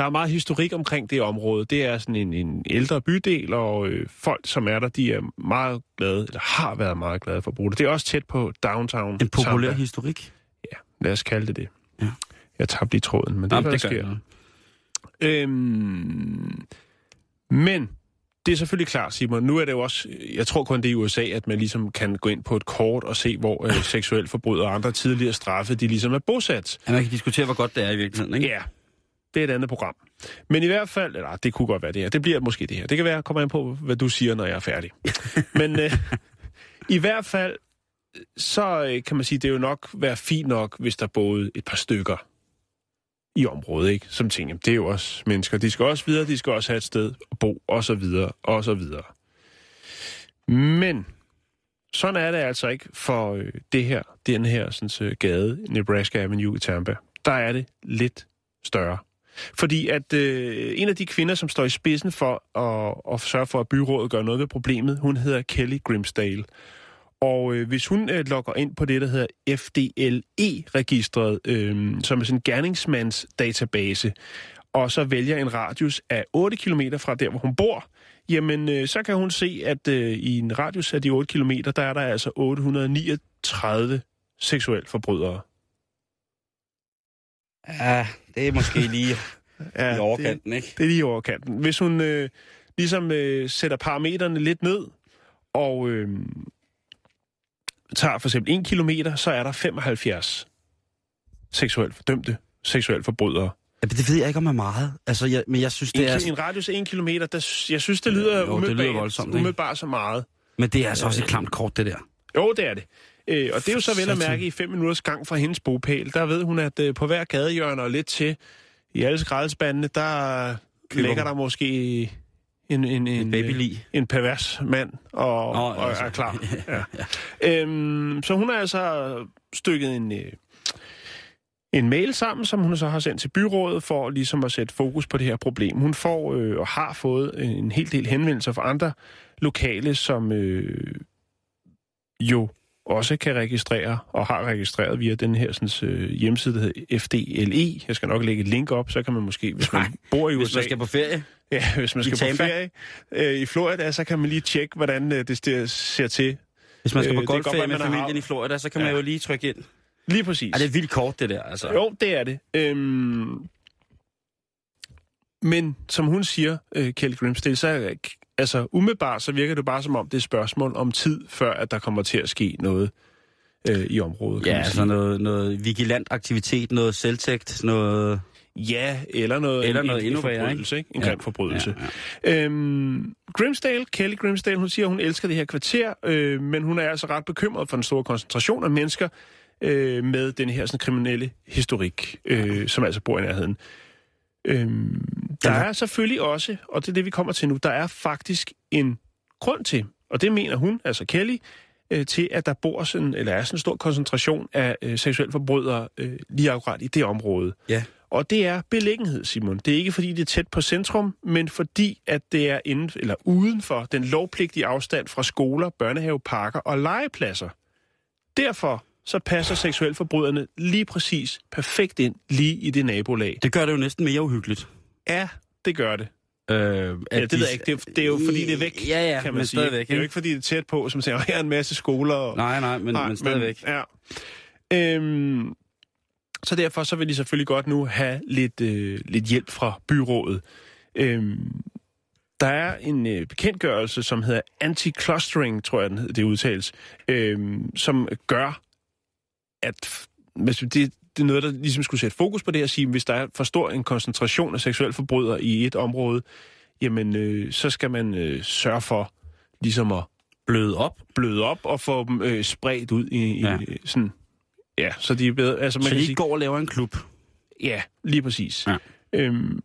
Der er meget historik omkring det område. Det er sådan en, en ældre bydel, og øh, folk, som er der, de er meget glade, eller har været meget glade for at bruge det. Det er også tæt på downtown. En populær Tampa. historik. Ja, lad os kalde det det. Ja. Jeg tabte lige tråden, men det er, hvad der sker. Øhm, men det er selvfølgelig klart, Simon. Nu er det jo også, jeg tror kun det er i USA, at man ligesom kan gå ind på et kort og se, hvor øh, seksuelt forbrydere og andre tidligere straffe, de ligesom er bosat. Ja, man kan diskutere, hvor godt det er i virkeligheden, ikke? Ja, det er et andet program. Men i hvert fald, eller det kunne godt være det her, det bliver måske det her. Det kan være, jeg kommer an på, hvad du siger, når jeg er færdig. Men øh, i hvert fald, så øh, kan man sige, det er jo nok være fint nok, hvis der boede et par stykker i området, ikke? Som tænker, det er jo også mennesker. De skal også videre, de skal også have et sted at bo, og så videre, og så videre. Men sådan er det altså ikke for øh, det her, den her sådan, øh, gade, Nebraska Avenue i Tampa. Der er det lidt større. Fordi at øh, en af de kvinder, som står i spidsen for at, at sørge for, at byrådet gør noget ved problemet, hun hedder Kelly Grimsdale. Og øh, hvis hun øh, logger ind på det, der hedder FDLE-registret, øh, som er sådan en gerningsmands database, og så vælger en radius af 8 km fra der, hvor hun bor, jamen øh, så kan hun se, at øh, i en radius af de 8 km, der er der altså 839 seksuelle forbrydere. Ja, det er måske lige Ja, i overkanten, ikke? Det, det er lige i overkanten. Hvis hun øh, ligesom øh, sætter parametrene lidt ned, og øh, tager for eksempel 1 kilometer, så er der 75 seksuelt fordømte seksuelle forbrydere. Ja, men det ved jeg ikke om er meget. Altså, jeg, men jeg synes, En, det er... ki- en radius af 1 kilometer, der, jeg synes, det lyder, Jo, det lyder umiddelbart, voldsomt, ikke? umiddelbart så meget. Men det er altså også et klamt kort, det der. Jo, det er det. Øh, og det er jo så vel at mærke i fem minutters gang fra hendes bopæl. Der ved hun, at øh, på hver gadehjørne og lidt til i alle skraldespandene, der Køber ligger der måske en, en, en, En babylig. en pervers mand og, Nå, og altså. er klar. Ja. Øhm, så hun har altså stykket en, øh, en mail sammen, som hun så har sendt til byrådet for ligesom at sætte fokus på det her problem. Hun får øh, og har fået en hel del henvendelser fra andre lokale, som øh, jo også kan registrere og har registreret via den her sådan, øh, hjemmeside, der hedder FDLE. Jeg skal nok lægge et link op, så kan man måske, hvis man Nej, bor i USA... Hvis man skal på ferie. Ja, hvis man skal på ferie øh, i Florida, så kan man lige tjekke, hvordan øh, det ser- ser til. Hvis man skal Øh, på godt golfferie med man har- familien i Florida, så kan man Ja. jo lige trykke ind. Lige præcis. Er det et vildt kort, det der, altså. Jo, det er det. Øhm, men som hun siger, øh, Kelly Grimsdale, så er, altså, umiddelbart så virker det bare som om, det er et spørgsmål om tid, før at der kommer til at ske noget øh, i området. Ja, altså noget, noget vigilant aktivitet, noget selvtægt, noget... Ja, eller noget, Eller en- noget en, en forbrydelse, ikke? En Ja. grim forbrydelse. Ja, ja. Øhm, Grimsdale, Kelly Grimsdale, hun siger, hun elsker det her kvarter, øh, men hun er altså ret bekymret for den store koncentration af mennesker øh, med den her sådan, kriminelle historik, øh, som altså bor i nærheden. Øhm, der Ja. er selvfølgelig også, og det er det, vi kommer til nu, der er faktisk en grund til, og det mener hun, altså Kelly, øh, til at der bor sådan, eller er sådan en stor koncentration af øh, seksuelle forbrydere øh, lige akkurat i det område. Ja. Og det er beliggenhed, Simon. Det er ikke fordi, det er tæt på centrum, men fordi, at det er inden, eller uden for den lovpligtige afstand fra skoler, børnehaveparker og legepladser. Derfor så passer seksuelforbryderne lige præcis perfekt ind lige i det nabolag. Det gør det jo næsten mere uhyggeligt. Ja, det gør det. Øh, Ja, det ved jeg ikke. Det er, det er jo fordi, det er væk, Ja, ja, kan man men sige. stadigvæk. Det er jo ikke? fordi, det er tæt på, som siger, her er en masse skoler. Og... Nej, nej, men, men stadigvæk. ja. Øhm, så derfor så vil de selvfølgelig godt nu have lidt, øh, lidt hjælp fra byrådet. Øhm, der er en øh, bekendtgørelse, som hedder anti-clustering, tror jeg, det udtales, øhm, som gør, at hvis det, det er noget, der ligesom skulle sætte fokus på det og sige, hvis der er for stor en koncentration af seksuelle forbrydere i et område, jamen øh, så skal man øh, sørge for ligesom at Bløde op, bløde op og få dem øh, spredt ud i, i Ja. sådan... Ja, så de er bedre... Altså, man så kan de sige, ikke går og laver en klub. Ja, lige præcis. Ja. Øhm,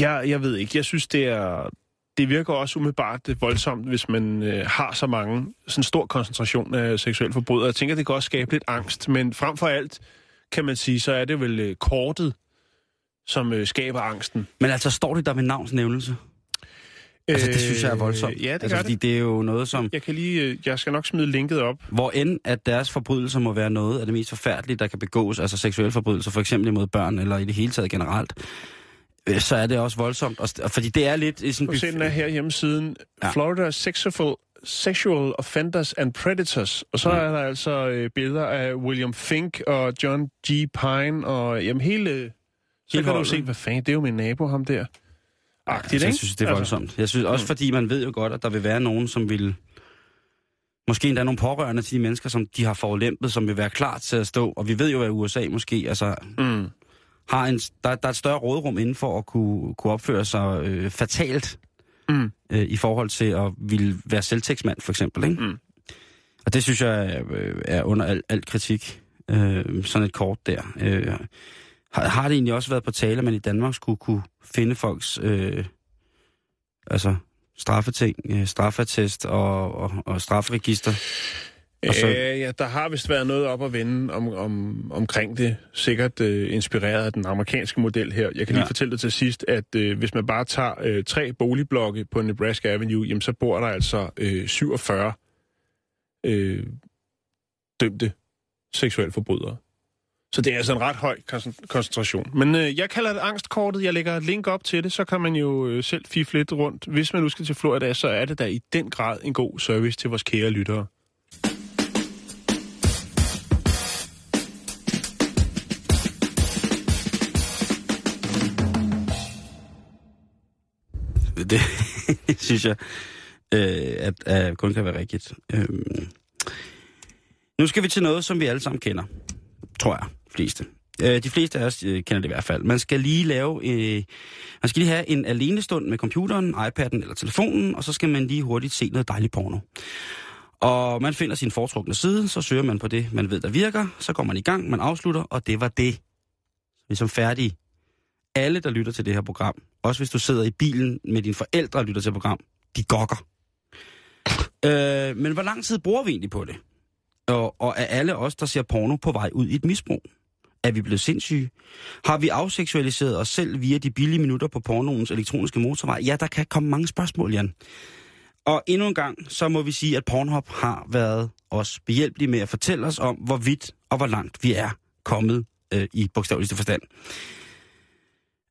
jeg, jeg ved ikke, jeg synes, det er... Det virker også umiddelbart det voldsomt, hvis man øh, har så mange, sådan stor koncentration af seksuelle forbrydere. Jeg tænker, det kan også skabe lidt angst, men frem for alt, kan man sige, så er det vel øh, kortet, som øh, skaber angsten. Men altså, står det der ved navnsnævnelse? Altså, det synes jeg er voldsomt. Øh, ja, det altså, gør fordi det. det er jo noget, som... Jeg kan lige, øh, jeg skal nok smide linket op. Hvor end at deres forbrydelser må være noget af det mest forfærdelige, der kan begås, altså seksuelle forbrydelser, for eksempel imod børn, eller i det hele taget generelt, øh, så er det også voldsomt. Og Fordi det er lidt i sådan... Nu ser den er her hjemmesiden. Ja. Florida Sexual, Sexual Offenders and Predators. Og så Ja. er der altså øh, billeder af William Fink og John G. Pine og jamen hele... Så Hele kan du holdet. se, hvad fanden, det er jo min nabo, ham der. Agtigt, altså, jeg synes, det er voldsomt. Jeg synes også, Mm. fordi man ved jo godt, at der vil være nogen, som vil... Måske endda nogle pårørende til de mennesker, som de har forulæmpet, som vil være klar til at stå. Og vi ved jo, at USA måske altså, Mm. Har en, der, der er et større rådrum inden for at kunne, kunne opføre sig øh, fatalt Mm. øh, i forhold til at ville være selvtægtsmand, for eksempel. Ikke? Mm. Og det synes jeg er, øh, er under al, al kritik, øh, sådan et kort der. Øh, har, har det egentlig også været på tale, at man i Danmark skulle kunne finde folks øh, altså straffeting, øh, straffetest og, og, og strafregister? Så-. Øh, ja, der har vist været noget op at vende om, om, omkring det. Sikkert øh, inspireret af den amerikanske model her. Jeg kan lige Ja. fortælle dig til sidst, at øh, hvis man bare tager øh, tre boligblokke på Nebraska Avenue, jamen, så bor der altså øh, 47 øh, dømte seksuelle forbrydere. Så det er altså en ret høj koncent- koncentration. Men øh, jeg kalder det angstkortet. Jeg lægger et link op til det, så kan man jo øh, selv fifle lidt rundt. Hvis man nu skal til Florida, så er det da i den grad en god service til vores kære lyttere. Det synes jeg, øh, at, at kun kan være rigtigt. Øh, nu skal vi til noget, som vi alle sammen kender. Tror jeg, fleste. Øh, de fleste af os øh, kender det i hvert fald. Man skal lige lave, øh, man skal lige have en alene stund med computeren, iPad'en eller telefonen, og så skal man lige hurtigt se noget dejligt porno. Og man finder sin foretrukne side, så søger man på det, man ved, der virker, så går man i gang, man afslutter, og det var det. Vi er som færdige. Alle, der lytter til det her program, også hvis du sidder i bilen med dine forældre og lytter til program, de gokker. Øh, men hvor lang tid bruger vi egentlig på det? Og, og er alle os, der ser porno, på vej ud i et misbrug? Er vi blevet sindssyge? Har vi afseksualiseret os selv via de billige minutter på pornoens elektroniske motorvej? Ja, der kan komme mange spørgsmål, Jan. Og endnu en gang, så må vi sige, at Pornhub har været os behjælpelige med at fortælle os om, hvor vidt og hvor langt vi er kommet øh, i bogstaveligste forstand.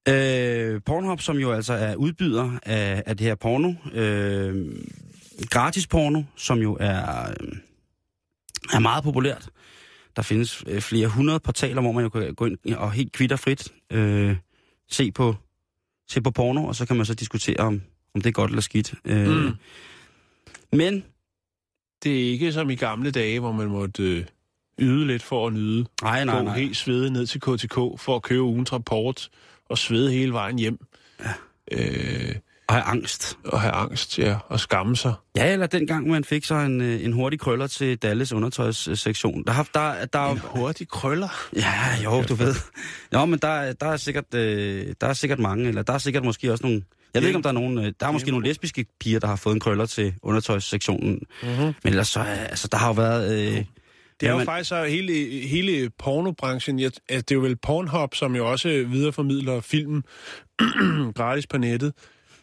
Øh, Pornhub, som jo altså er udbyder af, af det her porno, øh, gratis porno, som jo er, øh, er meget populært. Der findes øh, flere hundrede portaler, hvor man jo kan gå ind og helt kvitterfrit øh, se, på, se på porno, og så kan man så diskutere, om, om det er godt eller skidt. Øh, Mm. Men, Det er ikke som i gamle dage, hvor man måtte øh, yde lidt for at nyde. nej, nej, Gå nej. helt svede ned til KTK for at købe ugens rapport og svede hele vejen hjem. Ja. Øh, Og have angst. og have angst, ja, og skamme sig. Ja, eller dengang man fik så en, øh, en hurtig krøller til Dalles undertøjssektion. Der, har- der, der, En hurtig krøller. Ja, jo, du ved. Jo, men der, der, er sikkert, øh, der er sikkert mange, eller der er sikkert måske også nogle... Jeg ved ikke, om der er nogen... Øh, der er måske nogle lesbiske piger, der har fået en krøller til undertøjssektionen. Mm-hmm. Men ellers så, altså, der har jo været... Øh, Det er jo Jamen- faktisk så hele, hele pornobranchen. Jeg, altså, det er jo vel Pornhub, som jo også videreformidler film gratis på nettet,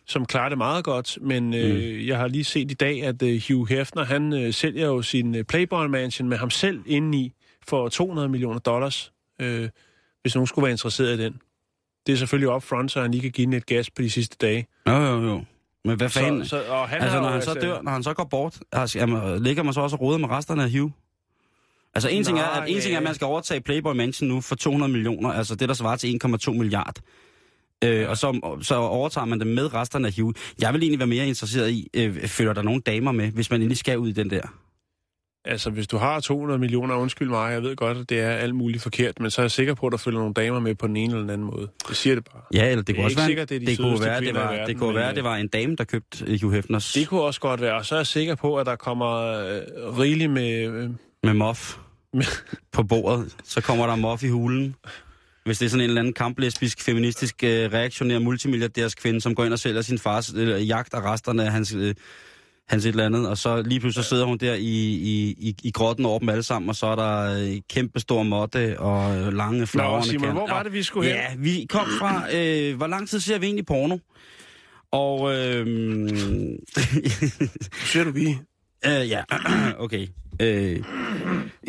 som klarer det meget godt. Men øh, jeg har lige set i dag, at øh, Hugh Hefner, han øh, sælger jo sin øh, Playboy Mansion med ham selv indeni for 200 millioner dollars, øh, hvis nogen skulle være interesseret i den. Det er selvfølgelig upfront, så han lige kan give den et gas på de sidste dage. jo, jo, jo. Men hvad fanden... Så, så, og han altså, når jo han så dør, når han så går bort, altså, jamen, ligger man så også og roder med resterne af Hugh? Altså, en ting, er, Nå, at, en ting er, at man skal overtage Playboy Mansion nu for 200 millioner, altså det, der svarer til 1,2 milliard. Øh, og så, så overtager man det med resterne af Hugh. Jeg vil egentlig være mere interesseret i, øh, følger der nogle damer med, hvis man endelig skal ud i den der? Altså, hvis du har 200 millioner, undskyld mig, jeg ved godt, at det er alt muligt forkert, men så er jeg sikker på, at der følger nogle damer med på den ene eller den anden måde. Jeg siger det bare. Ja, eller det, Det er kunne også være, sikkert, det er de det kunne være, det var, verden, det kunne være, øh, det var en dame, der købte uh, Hugh Hefners Det kunne også godt være, og så er jeg sikker på, at der kommer øh, rigeligt med... Øh, med mof på bordet. Så kommer der mof i hulen. Hvis det er sådan en eller anden kamplesbisk, feministisk, uh, reaktionær multimilliardærs kvinde, som går ind og sælger sin fars uh, jagt af resterne af hans, uh, hans et eller andet, og så lige pludselig så sidder hun der i, i, i, i grotten over dem alle sammen, og så er der uh, kæmpe stor måtte og uh, lange Nå, flagrende Simon, kan- hvor var Nå, det, vi skulle hen? Ja, vi kom fra, øh, hvor lang tid ser vi egentlig porno? Og, øh, siger du vi. Øh, ja, okay. Øh,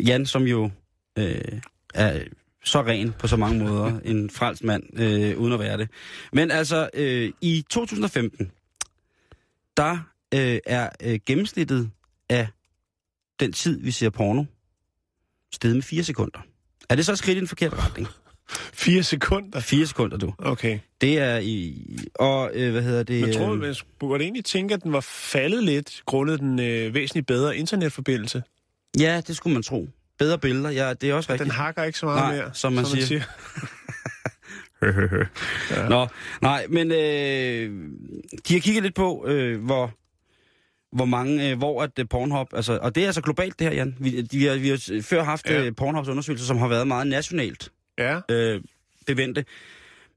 Jan, som jo øh, er så ren på så mange måder, en frelst mand, øh, uden at være det. Men altså, øh, i 2015, der øh, er øh, gennemsnittet af den tid, vi ser porno, steget med 4 sekunder. Er det så skridt i den forkerte retning? Fire sekunder. 4 sekunder, du. Okay. Det er i... Og øh, hvad hedder det? Men tror du, øh, man burde egentlig tænke, at den var faldet lidt, grundet den øh, væsentligt bedre internetforbindelse? Ja, det skulle man tro. Bedre billeder, ja, det er også Den rigtigt. hakker ikke så meget Nej, mere, som man siger. Ja. Nå, nej, men øh, de har kigget lidt på, øh, hvor, hvor mange, øh, hvor at øh, Pornhub, altså, og det er altså globalt det her, Jan. Vi, vi, har, vi har før haft Ja. ja. Pornhubs undersøgelser, som har været meget nationalt ja. øh, bevendte.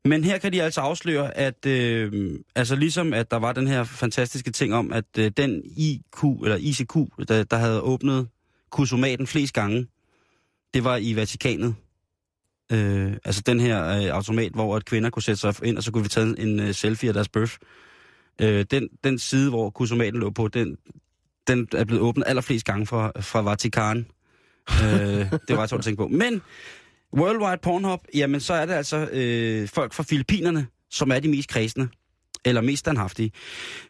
Men her kan de altså afsløre, at øh, altså ligesom at der var den her fantastiske ting om, at øh, den IQ, eller ICQ, der, der havde åbnet kusomaten flest gange, det var i Vatikanet. Øh, altså den her øh, automat, hvor at kvinder kunne sætte sig ind, og så kunne vi tage en øh, selfie af deres bøf. Øh, den, den side, hvor kusomaten lå på, den, den er blevet åbnet allerflest gange fra, fra Vatikan. øh, det var jeg tænkt tænke på. Men Worldwide Pornhub, jamen så er det altså øh, folk fra Filippinerne, som er de mest kredsende, eller mest standhaftige.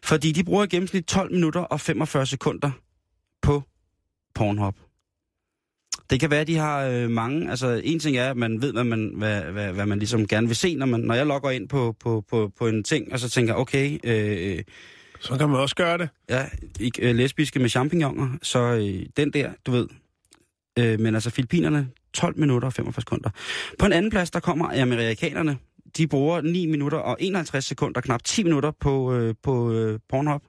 Fordi de bruger i gennemsnit 12 minutter og 45 sekunder på Pornhub. Det kan være, at de har øh, mange... Altså, en ting er, at man ved, hvad man, hvad, hvad, hvad man ligesom gerne vil se, når, man, når jeg logger ind på, på, på, på en ting, og så tænker okay, øh, Så kan man også gøre det. ja, ikke, øh, lesbiske med champignoner, så øh, den der, du ved. Øh, men altså, Filippinerne, 12 minutter og 45 sekunder. På en anden plads, der kommer amerikanerne. De bruger 9 minutter og 51 sekunder, knap 10 minutter på, øh, på øh, Pornhub.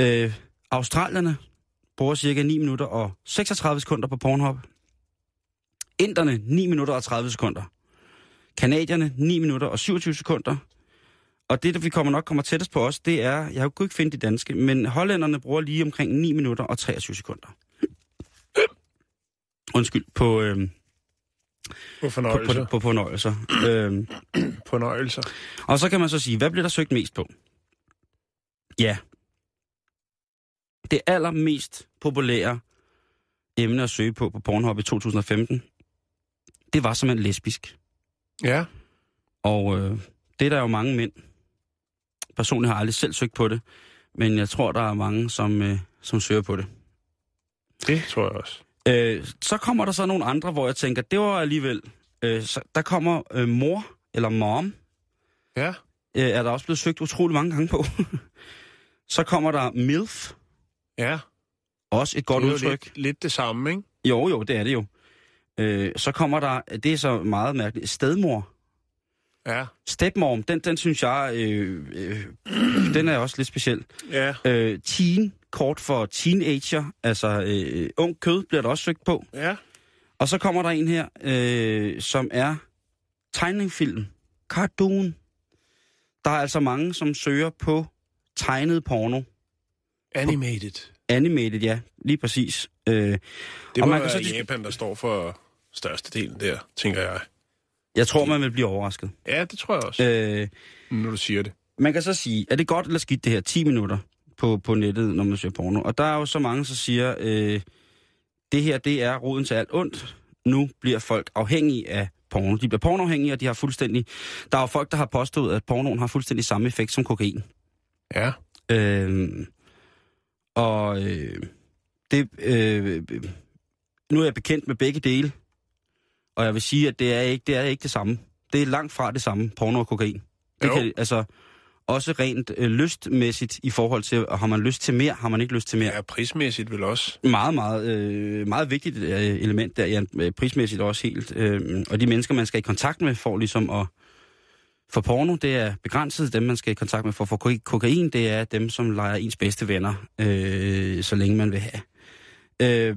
Øh, Australierne bruger cirka 9 minutter og 36 sekunder på Pornhub. Inderne 9 minutter og 30 sekunder. Kanadierne 9 minutter og 27 sekunder. Og det, der vi kommer nok kommer tættest på os, det er, jeg kunne ikke finde de danske, men hollænderne bruger lige omkring 9 minutter og 23 sekunder. Undskyld, på, øh, På på, fornøjelser. på, på fornøjelser. øh, fornøjelser. og så kan man så sige, hvad bliver der søgt mest på? Ja. Det allermest populære emne at søge på på Pornhub i 2015, det var simpelthen lesbisk. Ja. Og øh, det er der jo mange mænd. Personligt har jeg aldrig selv søgt på det, men jeg tror, der er mange, som, øh, som søger på det. Det tror jeg også. Øh, så kommer der så nogle andre, hvor jeg tænker, det var alligevel... Øh, så, der kommer øh, mor, eller mom, Ja. øh, er der også blevet søgt utrolig mange gange på. så kommer der MILF, Ja. også et godt det er udtryk. Lidt, lidt det samme, ikke? Jo, jo, det er det jo. Øh, så kommer der, det er så meget mærkeligt, stedmor. Ja. Stepmom, den, den synes jeg, øh, øh, den er også lidt speciel. Ja. Øh, teen, kort for teenager, altså øh, ung kød, bliver der også søgt på. Ja. Og så kommer der en her, øh, som er tegningfilm. Cartoon. Der er altså mange, som søger på tegnet porno. Animated. Animated, ja, lige præcis. Øh, Det Og må man kan være så dis- Japan, der står for størstedelen der, tænker jeg. Jeg tror, man vil blive overrasket. Ja, det tror jeg også, Øh, når du siger det. man kan så sige, er det godt eller skidt det her 10 minutter på, på nettet, når man søger porno? Og der er jo så mange, der siger, øh, det her det er roden til alt ondt. Nu bliver folk afhængige af porno. De bliver pornoafhængige, og de har fuldstændig... Der er jo folk, der har påstået, at pornoen har fuldstændig samme effekt som kokain. Ja. Øh, og øh, det, øh, nu er jeg bekendt med begge dele, og jeg vil sige, at det er ikke det, er ikke det samme. Det er langt fra det samme, porno og kokain. Det Jo. kan, altså, også rent øh, lystmæssigt i forhold til, har man lyst til mere, har man ikke lyst til mere. Ja, prismæssigt vel også. Meget, meget, øh, meget vigtigt øh, element der, ja, øh, prismæssigt også helt. Øh, og de mennesker, man skal i kontakt med, får ligesom at... For porno, det er begrænset. Dem, man skal i kontakt med for få kokain, det er dem, som leger ens bedste venner, øh, så længe man vil have. Øh,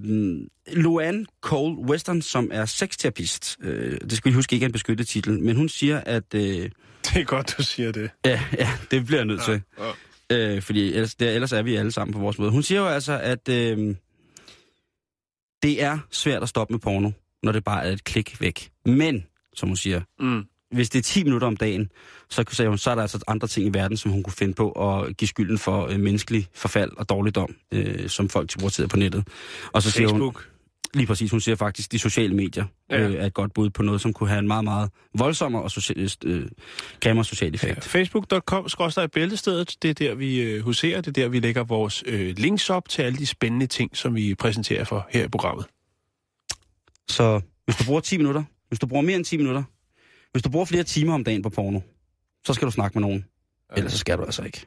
Luann Cole Western, som er sexterapist, øh, det skal vi huske ikke er en beskyttet titel, men hun siger, at... Øh, Det er godt, du siger det. ja, ja, det bliver jeg nødt til. Ja. Øh, fordi ellers, det, ellers er vi alle sammen på vores måde. Hun siger jo altså, at øh, det er svært at stoppe med porno, når det bare er et klik væk. Men, som hun siger, Mm. Hvis det er 10 minutter om dagen, så, sagde hun, så er der altså andre ting i verden, som hun kunne finde på at give skylden for øh, menneskelig forfald og dårligdom, øh, som folk bruger tid på nettet. Og så siger hun, Facebook. lige præcis, hun siger faktisk, at de sociale medier Ja. øh, er et godt bud på noget, som kunne have en meget, meget voldsommere og social, øh, social effekt. Ja, Facebook.com skråstrej bæltestedet, det er der, vi øh, huserer, det er der, vi lægger vores øh, links op til alle de spændende ting, som vi præsenterer for her i programmet. Så hvis du bruger 10 minutter, hvis du bruger mere end 10 minutter, hvis du bruger flere timer om dagen på porno, så skal du snakke med nogen. Ellers så skal du altså ikke.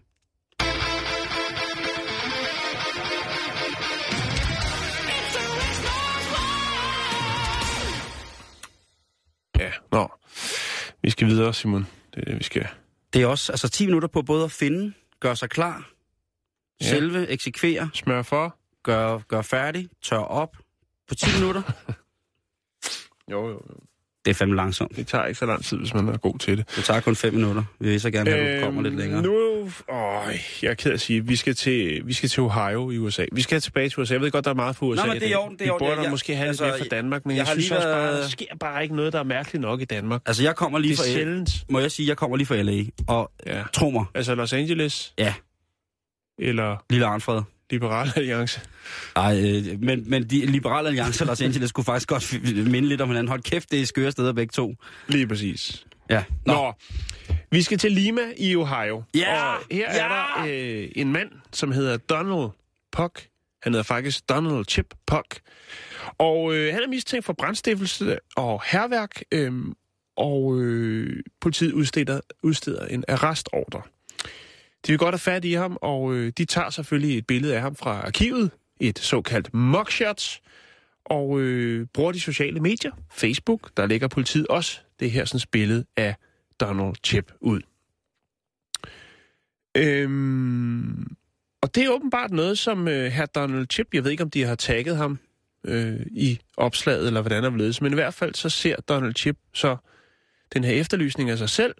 Ja, nå. Vi skal videre, Simon. Det er det, vi skal. Det er også altså 10 minutter på både at finde, gøre sig klar, Ja. selve, eksekvere, Smør for. gøre gør færdig, tør op på 10 minutter. Jo, jo, jo. Det er fandme langsomt. Det tager ikke så lang tid, hvis man er god til det. Det tager kun 5 minutter. Vi vil så gerne have, at du kommer lidt længere. Øhm, Nu, åh, jeg er ked at sige, vi skal, til, vi skal til Ohio i USA. Vi skal tilbage til USA. Jeg ved godt, der er meget for USA. Nå, men det er orden, det er i Vi orden. burde Jeg- måske have altså, lidt fra Danmark, men jeg jeg, har synes lige også bare, der sker bare ikke noget, der er mærkeligt nok i Danmark. Altså, jeg kommer lige Det fra... sjældent. Må jeg sige, jeg kommer lige fra LA, og Ja. tro mig, Altså Los Angeles ja, eller lille Arnfred. Liberal Alliance. Nej, øh, men, men de liberale alliancer Los Angeles skulle faktisk godt minde lidt om hinanden. Hold kæft, det er skøre steder begge to. Lige præcis. Ja. Nå. Nå. Vi skal til Lima i Ohio. Ja! Og her Ja! er der øh, en mand, som hedder Donald Puck. Han hedder faktisk Donald Chip Puck. Og øh, han er mistænkt for brandstiftelse og herværk. Øh, og øh, politiet udsteder, udsteder en arrestordre. De vil godt have fat i ham, og øh, de tager selvfølgelig et billede af ham fra arkivet. Et såkaldt mugshot. Og øh, bruger de sociale medier, Facebook, der lægger politiet også det her sådan, billede af Donald Chip ud. Øhm, og det er åbenbart noget, som øh, her Donald Chip, jeg ved ikke, om de har tagget ham øh, i opslaget, eller hvordan han ledes, men i hvert fald så ser Donald Chip så den her efterlysning af sig selv,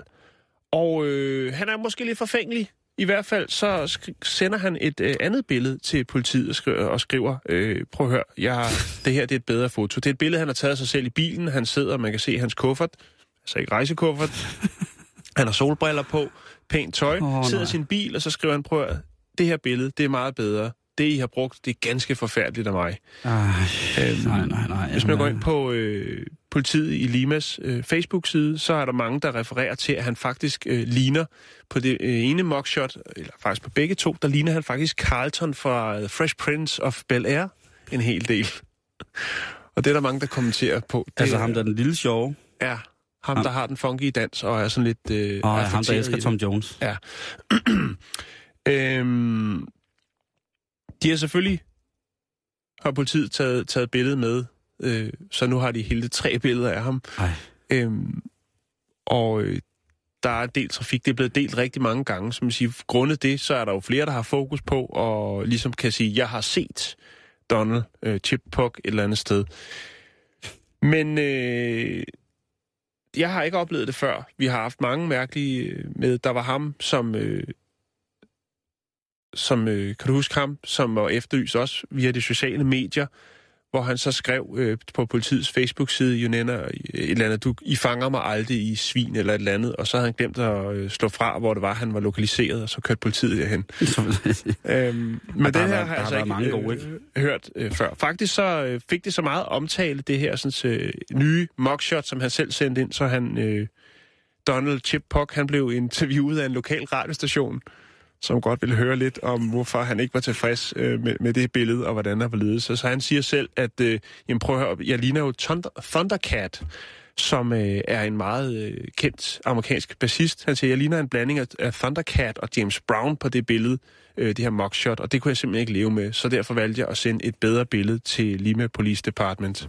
og øh, han er måske lidt forfængelig. I hvert fald så sender han et øh, andet billede til politiet og skriver, og skriver øh, prøv at høre, jeg har, det her det er et bedre foto. Det er et billede, han har taget af sig selv i bilen. Han sidder, man kan se hans kuffert, altså ikke rejsekuffert. Han har solbriller på, pænt tøj, oh, sidder i sin bil, og så skriver han, prøv at høre, det her billede, det er meget bedre. Det, I har brugt, det er ganske forfærdeligt af mig. Ej, Øhm, nej, nej, nej. Hvis man går ind på øh, politiet i Limas øh, Facebook-side, så er der mange, der refererer til, at han faktisk øh, ligner på det øh, ene mugshot, eller faktisk på begge to, der ligner han faktisk Carlton fra The Fresh Prince of Bel-Air en hel del. Og det er der mange, der kommenterer på. Det Altså ham, der er den lille sjove, er ham, Ham. der har den funky dans og er sådan lidt øh, og ham, der elsker Tom. Jones. Ja. øhm, de har selvfølgelig, har politiet taget, taget billedet med, øh, så nu har de hele tre billeder af ham. Ej. Øhm, og øh, der er delt trafik, det er blevet delt rigtig mange gange, som siger, grundet det, så er der jo flere, der har fokus på, og ligesom kan sige, jeg har set Donald øh, Chip Puck et eller andet sted. Men øh, jeg har ikke oplevet det før. Vi har haft mange mærkelige øh, med. Der var ham, som... Øh, som øh, kan du huske ham, som var efterlyst også via de sociale medier, hvor han så skrev øh, på politiets Facebook-side, Jonena, et eller andet, du, I fanger mig aldrig i svin eller et eller andet, og så havde han glemt at øh, slå fra, hvor det var, han var lokaliseret, og så kørte politiet derhen. Øhm, men det her har jeg altså ikke, mange gode, ikke? øh, hørt øh, før. Faktisk så øh, fik det så meget omtale, det her sådan, øh, nye mugshot, som han selv sendte ind, så han, øh, Donald Chip Puck, han blev interviewet af en lokal radiostation, som godt ville høre lidt om, hvorfor han ikke var tilfreds øh, med, med det billede, og hvordan der var ledet. Så, så han siger selv, at øh, jamen, prøv at høre, jeg ligner jo Thunder, Thundercat som øh, er en meget øh, kendt amerikansk bassist. Han siger, jeg ligner en blanding af, af Thundercat og James Brown på det billede, øh, det her mugshot, og det kunne jeg simpelthen ikke leve med, så derfor valgte jeg at sende et bedre billede til Lima Police Department.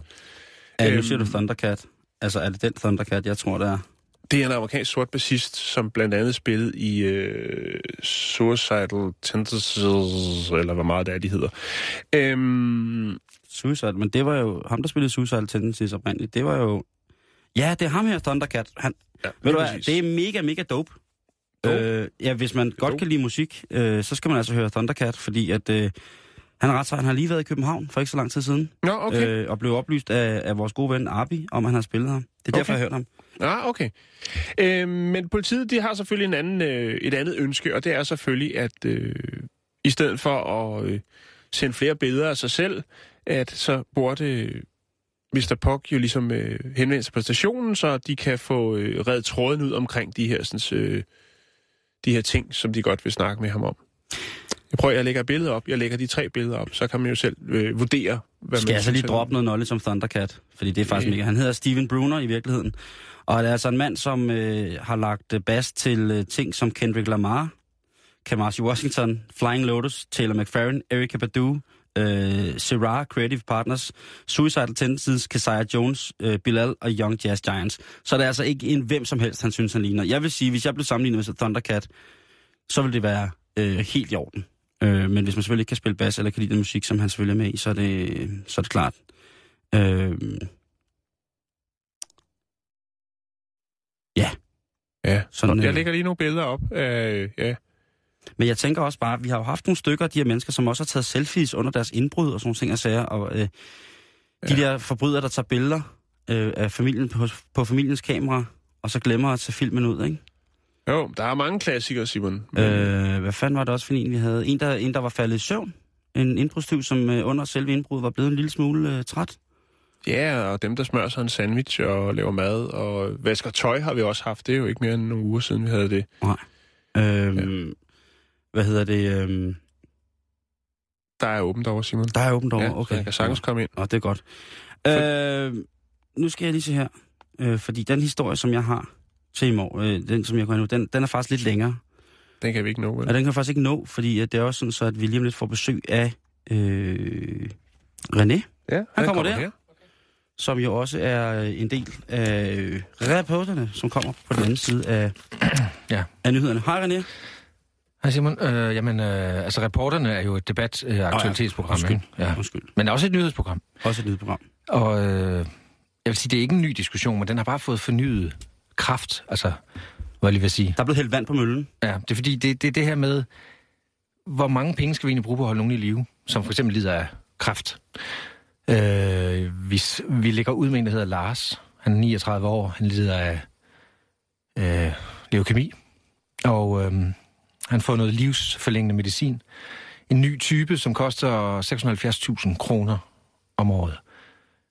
Ja, nu Øhm. siger du Thundercat. Altså, er det den Thundercat, jeg tror, det er? Det er en amerikansk sort bassist, som blandt andet spillede i øh, Suicidal Tendencies, eller hvad meget det er, de hedder. Øhm, Suicide, men det var jo ham, der spillede Suicide Tendencies oprindeligt. Det var jo... Ja, det er ham her, Thundercat. Han, ja, ved du hvad, det er mega, mega dope. Dope? Øh, ja, hvis man godt Dope. kan lide musik, øh, så skal man altså høre Thundercat, fordi at... Øh, han er ret sej. Han har lige været i København for ikke så lang tid siden, Nå, okay. øh, og blev oplyst af, af vores gode ven Arbi, om han har spillet ham. Det er derfor, Okay. jeg har hørt ham. Ah, okay. Øh, men politiet de har selvfølgelig en anden, øh, et andet ønske, og det er selvfølgelig, at øh, i stedet for at øh, sende flere billeder af sig selv, at så burde øh, Mr. Pock jo ligesom øh, henvende sig på stationen, så de kan få øh, reddet tråden ud omkring de her, sådan, øh, de her ting, som de godt vil snakke med ham om. Jeg prøver, jeg lægger et billede op. Jeg lægger de tre billeder op, så kan man jo selv øh, vurdere, hvad Skal man jeg så lige droppe noget knowledge om Thundercat? Fordi det er faktisk Øh. mega. Han hedder Steven Bruner i virkeligheden. Og det er altså en mand, som øh, har lagt øh, bas til øh, ting som Kendrick Lamar, Kamasi Washington, Flying Lotus, Taylor McFerrin, Erykah Badu, øh, Syrah Creative Partners, Suicidal Tendencies, Keziah Jones, øh, Bilal og Young Jazz Giants. Så det er altså ikke en hvem som helst, han synes, han ligner. Jeg vil sige, hvis jeg blev sammenlignet med Thundercat, så vil det være øh, helt i orden. Øh, men hvis man selvfølgelig ikke kan spille bas eller kan lide den musik, som han selvfølgelig er med i, så er det, så er det klart. Øh, ja, Ja, Sådan, jeg øh, lægger lige nogle billeder op. Øh, ja. men jeg tænker også bare, vi har jo haft nogle stykker af de her mennesker, som også har taget selfies under deres indbrud og sådan nogle ting og sager. Og øh, de Ja. der forbrydere, der tager billeder øh, af familien på, på familiens kamera, og så glemmer at tage filmen ud, ikke? Jo, der er mange klassikere, Simon. Men, Øh, hvad fanden var det også for en, vi havde? En, der, en, der var faldet i søvn. En indbrudstyv, som øh, under selve indbruddet var blevet en lille smule øh, træt. Ja, og dem, der smører sig en sandwich og laver mad og vasker tøj, har vi også haft. Det er jo ikke mere end nogle uger siden, vi havde det. Øhm, Hvad hedder det? Øhm, Der er åbent over, Simon. der er åbent over, ja, okay. jeg kan sagtens komme ind. Og det er godt. Øh, nu skal jeg lige se her. Øh, fordi den historie, som jeg har til i morgen, øh, den som jeg går nu, den, den er faktisk lidt længere. Den kan vi ikke nå, vel? Og den kan jeg faktisk ikke nå, fordi at det er også sådan, så at vi lige om lidt får besøg af øh, René, Ja, Han kommer der. som jo også er en del af øh, reporterne, som kommer på den anden side af, Ja. af nyhederne. Hej René. Hej Simon. Øh, jamen, øh, altså reporterne er jo et debat øh, aktualitetsprogram, Undskyld. ikke? Ja. Undskyld. Men også et nyhedsprogram. Også et nyhedsprogram. Og øh, jeg vil sige, det er ikke en ny diskussion, men den har bare fået fornyet kraft. Altså, hvad jeg lige vil sige. Der er blevet hældt vand på møllen. Ja, det er fordi, det, det er det her med, hvor mange penge skal vi egentlig bruge på at holde nogen i live, som for eksempel lider af kræft. Øh, vi, vi ligger ud med en, der hedder Lars. Han er 39 år. Han lider af øh, leukemi. Og øh, han får noget livsforlængende medicin. En ny type, som koster 670.000 kroner om året.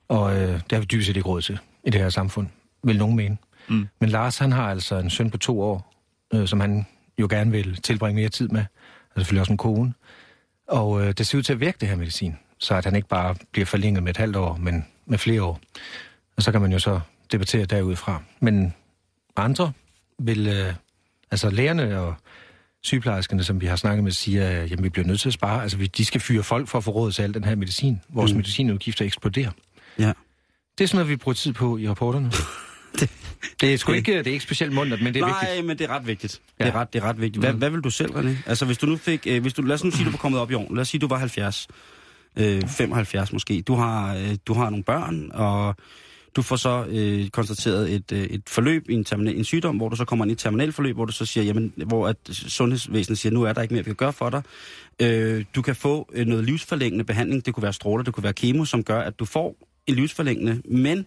Og øh, det har vi dybest set ikke råd til i det her samfund, vil nogen mene. Mm. Men Lars, han har altså en søn på to år, øh, som han jo gerne vil tilbringe mere tid med. Og selvfølgelig også en kone. Og øh, det ser ud til at virke, det her medicin. Så at han ikke bare bliver forlænget med et halvt år, men med flere år. Og så kan man jo så debattere derudfra. Men andre vil, øh, altså lægerne og sygeplejerskerne, som vi har snakket med, siger, at jamen, vi bliver nødt til at spare. Altså, vi, de skal fyre folk for at få råd til al den her medicin. Vores mm. medicinudgifter eksploderer. Ja. Det er sådan noget, vi bruger tid på i rapporterne. Det- det er sgu ikke, det er ikke specielt mundret, men det er Nej, vigtigt. men det er ret vigtigt. Ja. Det, er ret, det er ret vigtigt. Hvad, Mm. hvad vil du selv, René? Altså, hvis du nu fik... Øh, hvis du, lad os nu sige, du var kommet op i år. Lad os sige, du var 70. Øh, 75 måske. Du har, øh, du har nogle børn, og du får så øh, konstateret et, øh, et forløb i en, terminal, en sygdom, hvor du så kommer ind i et terminalforløb, hvor du så siger, jamen, hvor at sundhedsvæsenet siger, nu er der ikke mere, vi kan gøre for dig. Øh, du kan få øh, noget livsforlængende behandling. Det kunne være stråler, det kunne være kemo, som gør, at du får en livsforlængende, men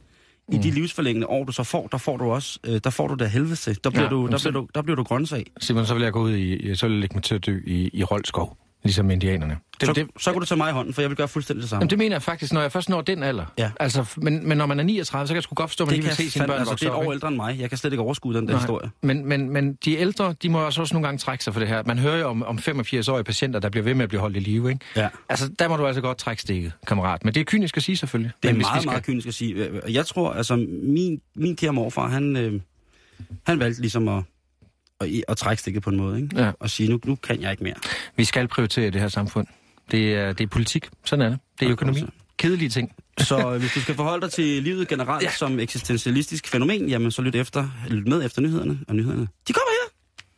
i Mm. de livsforlængende år, du så får, der får du også, øh, der får du det helvede. Der bliver, Ja, du, der bliver du, der bliver du grøntsag. Simon, så vil jeg gå ud i, så vil jeg lægge mig til at dø i, i Rolskov. Ligesom indianerne. Det, Så, det, så kunne du tage mig i hånden, for jeg vil gøre fuldstændig det samme. Jamen, det mener jeg faktisk, når jeg først når den alder. Ja. Altså, men, men når man er 39, så kan jeg sgu godt forstå, at man det lige vil se sine børn altså, det er et op, år ældre end mig. Jeg kan slet ikke overskue den der Nej. historie. Men, men, men de ældre, de må også, også nogle gange trække sig for det her. Man hører jo om, om 85-årige patienter, der bliver ved med at blive holdt i live, ikke? Ja. Altså, der må du altså godt trække stikket, kammerat. Men det er kynisk at sige, selvfølgelig. Det er men meget, skal... meget kynisk at sige. Jeg tror, altså, min, min kære morfar, han, øh, han valgte ligesom at, at, at trække stikket på en måde, ikke? Ja. Og sige, nu, nu kan jeg ikke mere. Vi skal prioritere det her samfund. Det er, det er politik. Sådan er det. Det er økonomi. Kedelige ting. Så øh, hvis du skal forholde dig til livet generelt ja. som eksistentialistisk fænomen, jamen så lyt efter, lyt med efter nyhederne, og nyhederne, de